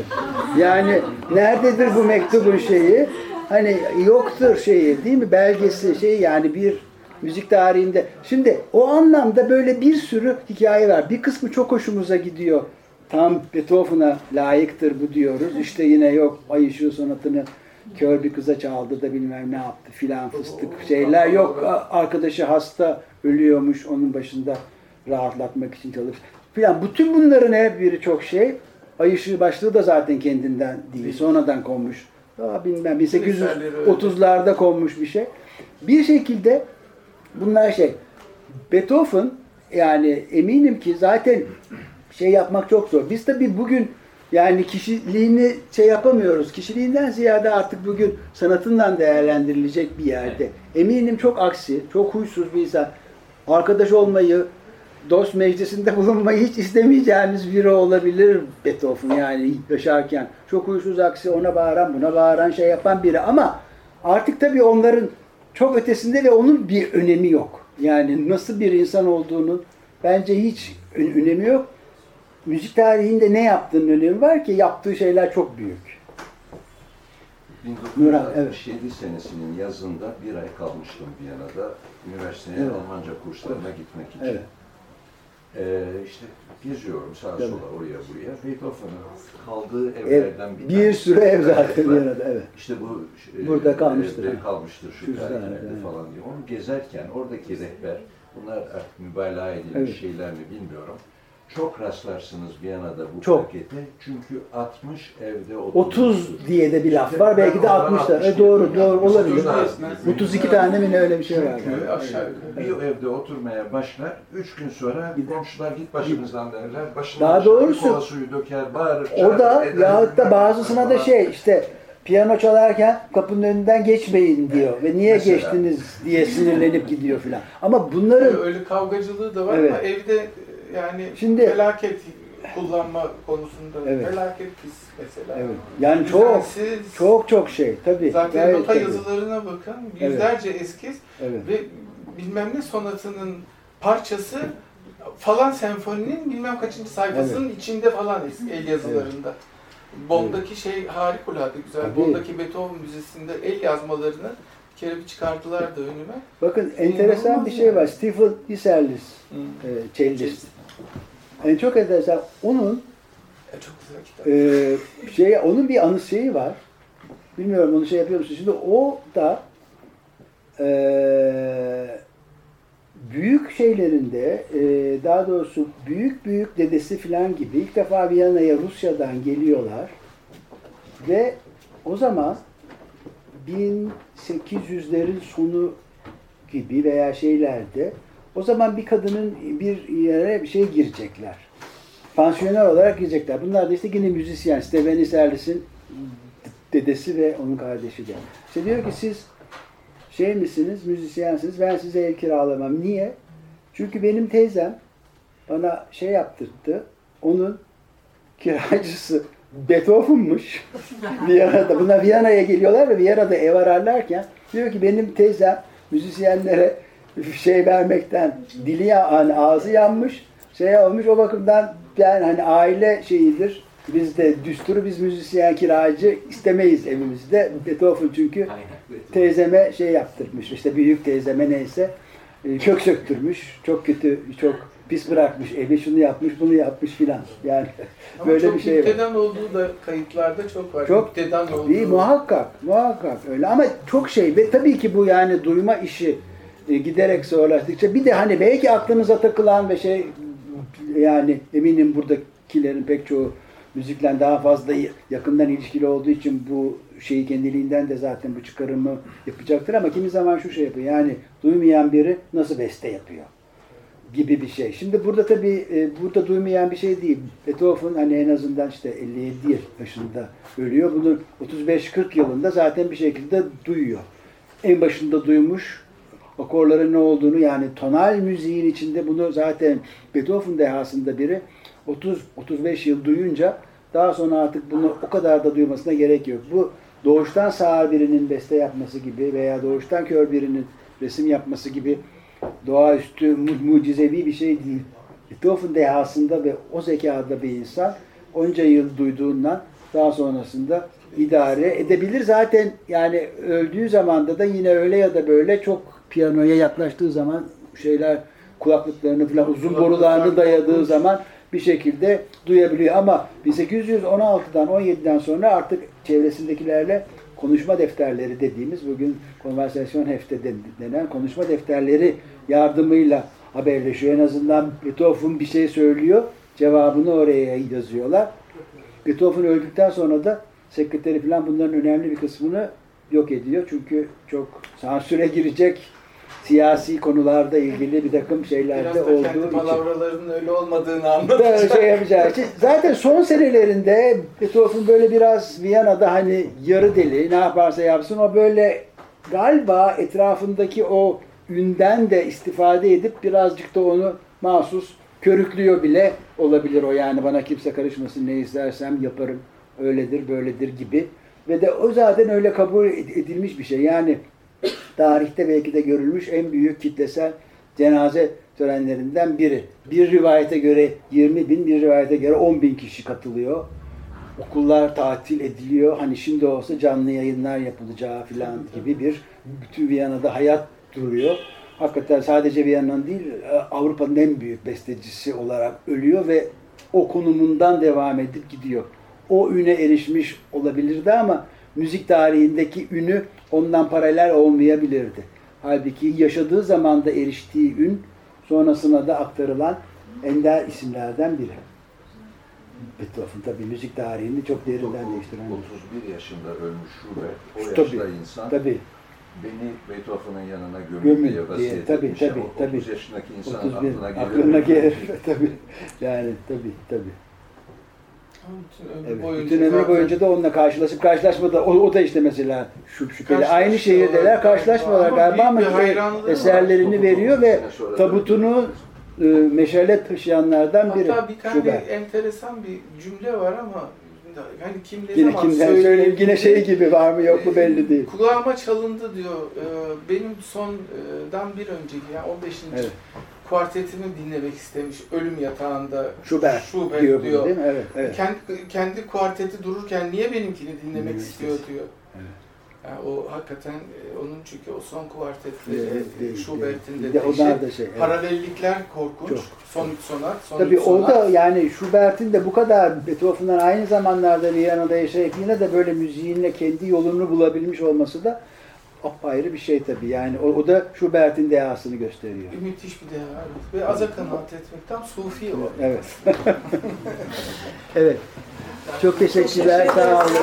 Yani nerededir bu mektubun şeyi? Hani yoktur şeyi değil mi? Belgesi şey yani bir müzik tarihinde. Şimdi o anlamda böyle bir sürü hikaye var. Bir kısmı çok hoşumuza gidiyor. Tam Beethoven'a layıktır bu diyoruz. İşte yine yok Ay Işığı sonatını kör bir kıza çaldı da bilmem ne yaptı filan fıstık şeyler. Yok arkadaşı hasta ölüyormuş onun başında rahatlatmak için çalış filan. Bütün bunların her biri çok şey. Ay ışığı başlığı da zaten kendinden değil. Sonradan konmuş. Daha bilmem 1830'larda konmuş bir şey. Bir şekilde bunlar şey Beethoven yani eminim ki zaten şey yapmak çok zor. Biz tabii bugün yani kişiliğini şey yapamıyoruz. Kişiliğinden ziyade artık bugün sanatından değerlendirilecek bir yerde. Eminim çok aksi, çok huysuz bir insan. Arkadaş olmayı, dost meclisinde bulunmayı hiç istemeyeceğimiz biri olabilir Beethoven yani yaşarken. Çok huysuz aksi, ona bağıran, buna bağıran şey yapan biri. Ama artık tabii onların çok ötesinde ve onun bir önemi yok. Yani nasıl bir insan olduğunu bence hiç önemi yok müzik tarihinde ne yaptığının önemi var ki yaptığı şeyler çok büyük. 1967 evet. senesinin yazında bir ay kalmıştım Viyana'da. Üniversiteye evet. Almanca kurslarına gitmek için. Evet. Ee, işte geziyorum sağa sola oraya buraya. Beethoven'ın kaldığı evlerden bir Bir sürü ev zaten Viyana'da evet. İşte bu e, burada kalmıştır. Evde kalmıştır şu, evet. falan diye. Onu gezerken oradaki rehber bunlar artık mübalağa edilmiş evet. şeyler mi bilmiyorum çok rastlarsınız Viyana'da bu çok. pakete. Çünkü 60 evde 30. 30 diye de bir laf işte var. Belki de 60'lar. E doğru, doğru olabilir. 32 tane mi ne öyle bir şey var. Çünkü aşağı bir evde oturmaya başlar. 3 gün sonra komşular git başımızdan derler. Başına Daha doğrusu kola suyu döker, bağırır. O da yahut da bazısına da şey işte piyano çalarken kapının önünden geçmeyin diyor ve niye Mesela. geçtiniz diye sinirlenip gidiyor filan. Ama bunların öyle kavgacılığı da var evet. ama evde yani Şimdi, felaket kullanma konusunda evet. felaket pis mesela. Evet. Yani çok çok çok şey tabii. Zaten nota tabii. yazılarına bakın yüzlerce evet. eskiz evet. ve bilmem ne sonatının parçası falan senfoninin bilmem kaçıncı sayfasının evet. içinde falan eski el yazılarında. Evet. Bond'daki evet. şey harikulade güzel. Tabii. Bond'daki Beethoven müzesinde el yazmalarını bir çıkardılar da önüme. Bakın enteresan bir şey var. Stephen Iserlis, hmm. e, cellist. Yani çok enteresan. Onun e, çok güzel kitap. E, şey, onun bir anı şeyi var. Bilmiyorum onu şey yapıyor musun? Şimdi o da e, büyük şeylerinde e, daha doğrusu büyük büyük dedesi falan gibi ilk defa Viyana'ya Rusya'dan geliyorlar ve o zaman 1800'lerin sonu gibi veya şeylerde o zaman bir kadının bir yere bir şey girecekler. Pansiyoner olarak girecekler. Bunlar da işte yine müzisyen. Steven Iserlis'in dedesi ve onun kardeşi de. İşte diyor ki siz şey misiniz, müzisyensiniz, ben size ev kiralamam. Niye? Çünkü benim teyzem bana şey yaptırdı. Onun kiracısı Beethoven'muş. Viyana'da. Bunlar Viyana'ya geliyorlar ve Viyana'da ev ararlarken diyor ki benim teyzem müzisyenlere şey vermekten dili yani ağzı yanmış şey olmuş o bakımdan yani hani aile şeyidir. Bizde düsturu biz müzisyen kiracı istemeyiz evimizde. Beethoven çünkü teyzeme şey yaptırmış. İşte büyük teyzeme neyse kök söktürmüş çok kötü çok pis bırakmış evi şunu yapmış bunu yapmış filan yani Ama böyle bir şey var. Çok olduğu da kayıtlarda çok var. Çok müktedan olduğu. İyi muhakkak muhakkak öyle ama çok şey ve tabii ki bu yani duyma işi e, giderek zorlaştıkça bir de hani belki aklınıza takılan ve şey yani eminim buradakilerin pek çoğu müzikle daha fazla yakından ilişkili olduğu için bu şeyi kendiliğinden de zaten bu çıkarımı yapacaktır ama kimi zaman şu şey yapıyor yani duymayan biri nasıl beste yapıyor gibi bir şey. Şimdi burada tabii e, burada duymayan bir şey değil. Beethoven hani en azından işte 57 yaşında ölüyor. Bunu 35-40 yılında zaten bir şekilde duyuyor. En başında duymuş, akorların ne olduğunu yani tonal müziğin içinde bunu zaten Beethoven dehasında biri 30-35 yıl duyunca daha sonra artık bunu o kadar da duymasına gerek yok. Bu doğuştan sağır birinin beste yapması gibi veya doğuştan kör birinin resim yapması gibi doğaüstü, mucizevi bir şey değil. Beethoven dehasında ve o zekada bir insan onca yıl duyduğundan daha sonrasında idare edebilir. Zaten yani öldüğü zamanda da yine öyle ya da böyle çok piyanoya yaklaştığı zaman şeyler kulaklıklarını falan uzun borularını dayadığı zaman bir şekilde duyabiliyor. Ama 1816'dan 17'den sonra artık çevresindekilerle konuşma defterleri dediğimiz bugün konversasyon hefte denen konuşma defterleri yardımıyla haberleşiyor. En azından Beethoven bir şey söylüyor. Cevabını oraya yazıyorlar. Beethoven öldükten sonra da sekreteri falan bunların önemli bir kısmını yok ediyor. Çünkü çok sansüre girecek siyasi konularda ilgili bir takım Biraz şeylerde da olduğu kendi için. palavralarının öyle olmadığını anlatacak. şey yapacağı için. Zaten son senelerinde Beethoven böyle biraz Viyana'da hani yarı deli ne yaparsa yapsın o böyle galiba etrafındaki o ünden de istifade edip birazcık da onu mahsus körüklüyor bile olabilir o yani bana kimse karışmasın ne istersem yaparım öyledir böyledir gibi ve de o zaten öyle kabul ed- edilmiş bir şey yani tarihte belki de görülmüş en büyük kitlesel cenaze törenlerinden biri. Bir rivayete göre 20 bin, bir rivayete göre 10 bin kişi katılıyor. Okullar tatil ediliyor. Hani şimdi olsa canlı yayınlar yapılacağı falan gibi bir bütün Viyana'da hayat duruyor. Hakikaten sadece Viyana'nın değil Avrupa'nın en büyük bestecisi olarak ölüyor ve o konumundan devam edip gidiyor. O üne erişmiş olabilirdi ama müzik tarihindeki ünü ondan paralel olmayabilirdi. Halbuki yaşadığı zamanda eriştiği ün sonrasına da aktarılan ender isimlerden biri. Beethoven tabii müzik tarihini çok derinden değiştiren. 31 yaşında ölmüş Schubert. O Tabii, yaşta insan Tabii. beni Beethoven'ın yanına diye diye, vasiyet tabii, etmiş. tabii, tabii. 30 yaşındaki insanın 31 aklına gelir. aklına gelir. tabii. Yani tabii tabii. Bütün ömrü Evet. boyunca Bütün ömrü boyunca da onunla karşılaşıp karşılaşmadı. O, o da işte mesela şu şüpheli. Aynı şehirdeler karşılaşmıyorlar galiba. galiba ama e- hayranlığı var. eserlerini veriyor ve tabutunu e, meşale taşıyanlardan biri. Hatta bir tane Schubert. enteresan bir cümle var ama yani kim ne Yine zaman kimden söyleyeyim yine şey gibi var mı yok mu belli değil. Kulağıma çalındı diyor. Ee, Benim sondan bir önceki yani 15. Evet. Kuartetimi dinlemek istemiş ölüm yatağında. Schubert, Schubert diyor, diyor. değil mi? Evet, evet. Kendi, kendi kuarteti dururken niye benimkini dinlemek Dinlemek istiyor istesin. diyor. Evet. Yani o hakikaten e, onun çünkü o son kuartetleri Evet, Schubert'in de, de onlar da şey, evet. paralellikler korkunç. Çok. Son üç sonat, son Tabii üç o sonat. da yani Schubert'in de bu kadar Beethoven'dan aynı zamanlarda Viyana'da yaşayıp yine de böyle müziğinle kendi yolunu bulabilmiş olması da apayrı bir şey tabii. Yani o, o da Schubert'in dehasını gösteriyor. Bir müthiş bir değer. Evet. Ve aza kanaat etmekten sufi o. Evet. evet. Çok teşekkürler. Sağ olun.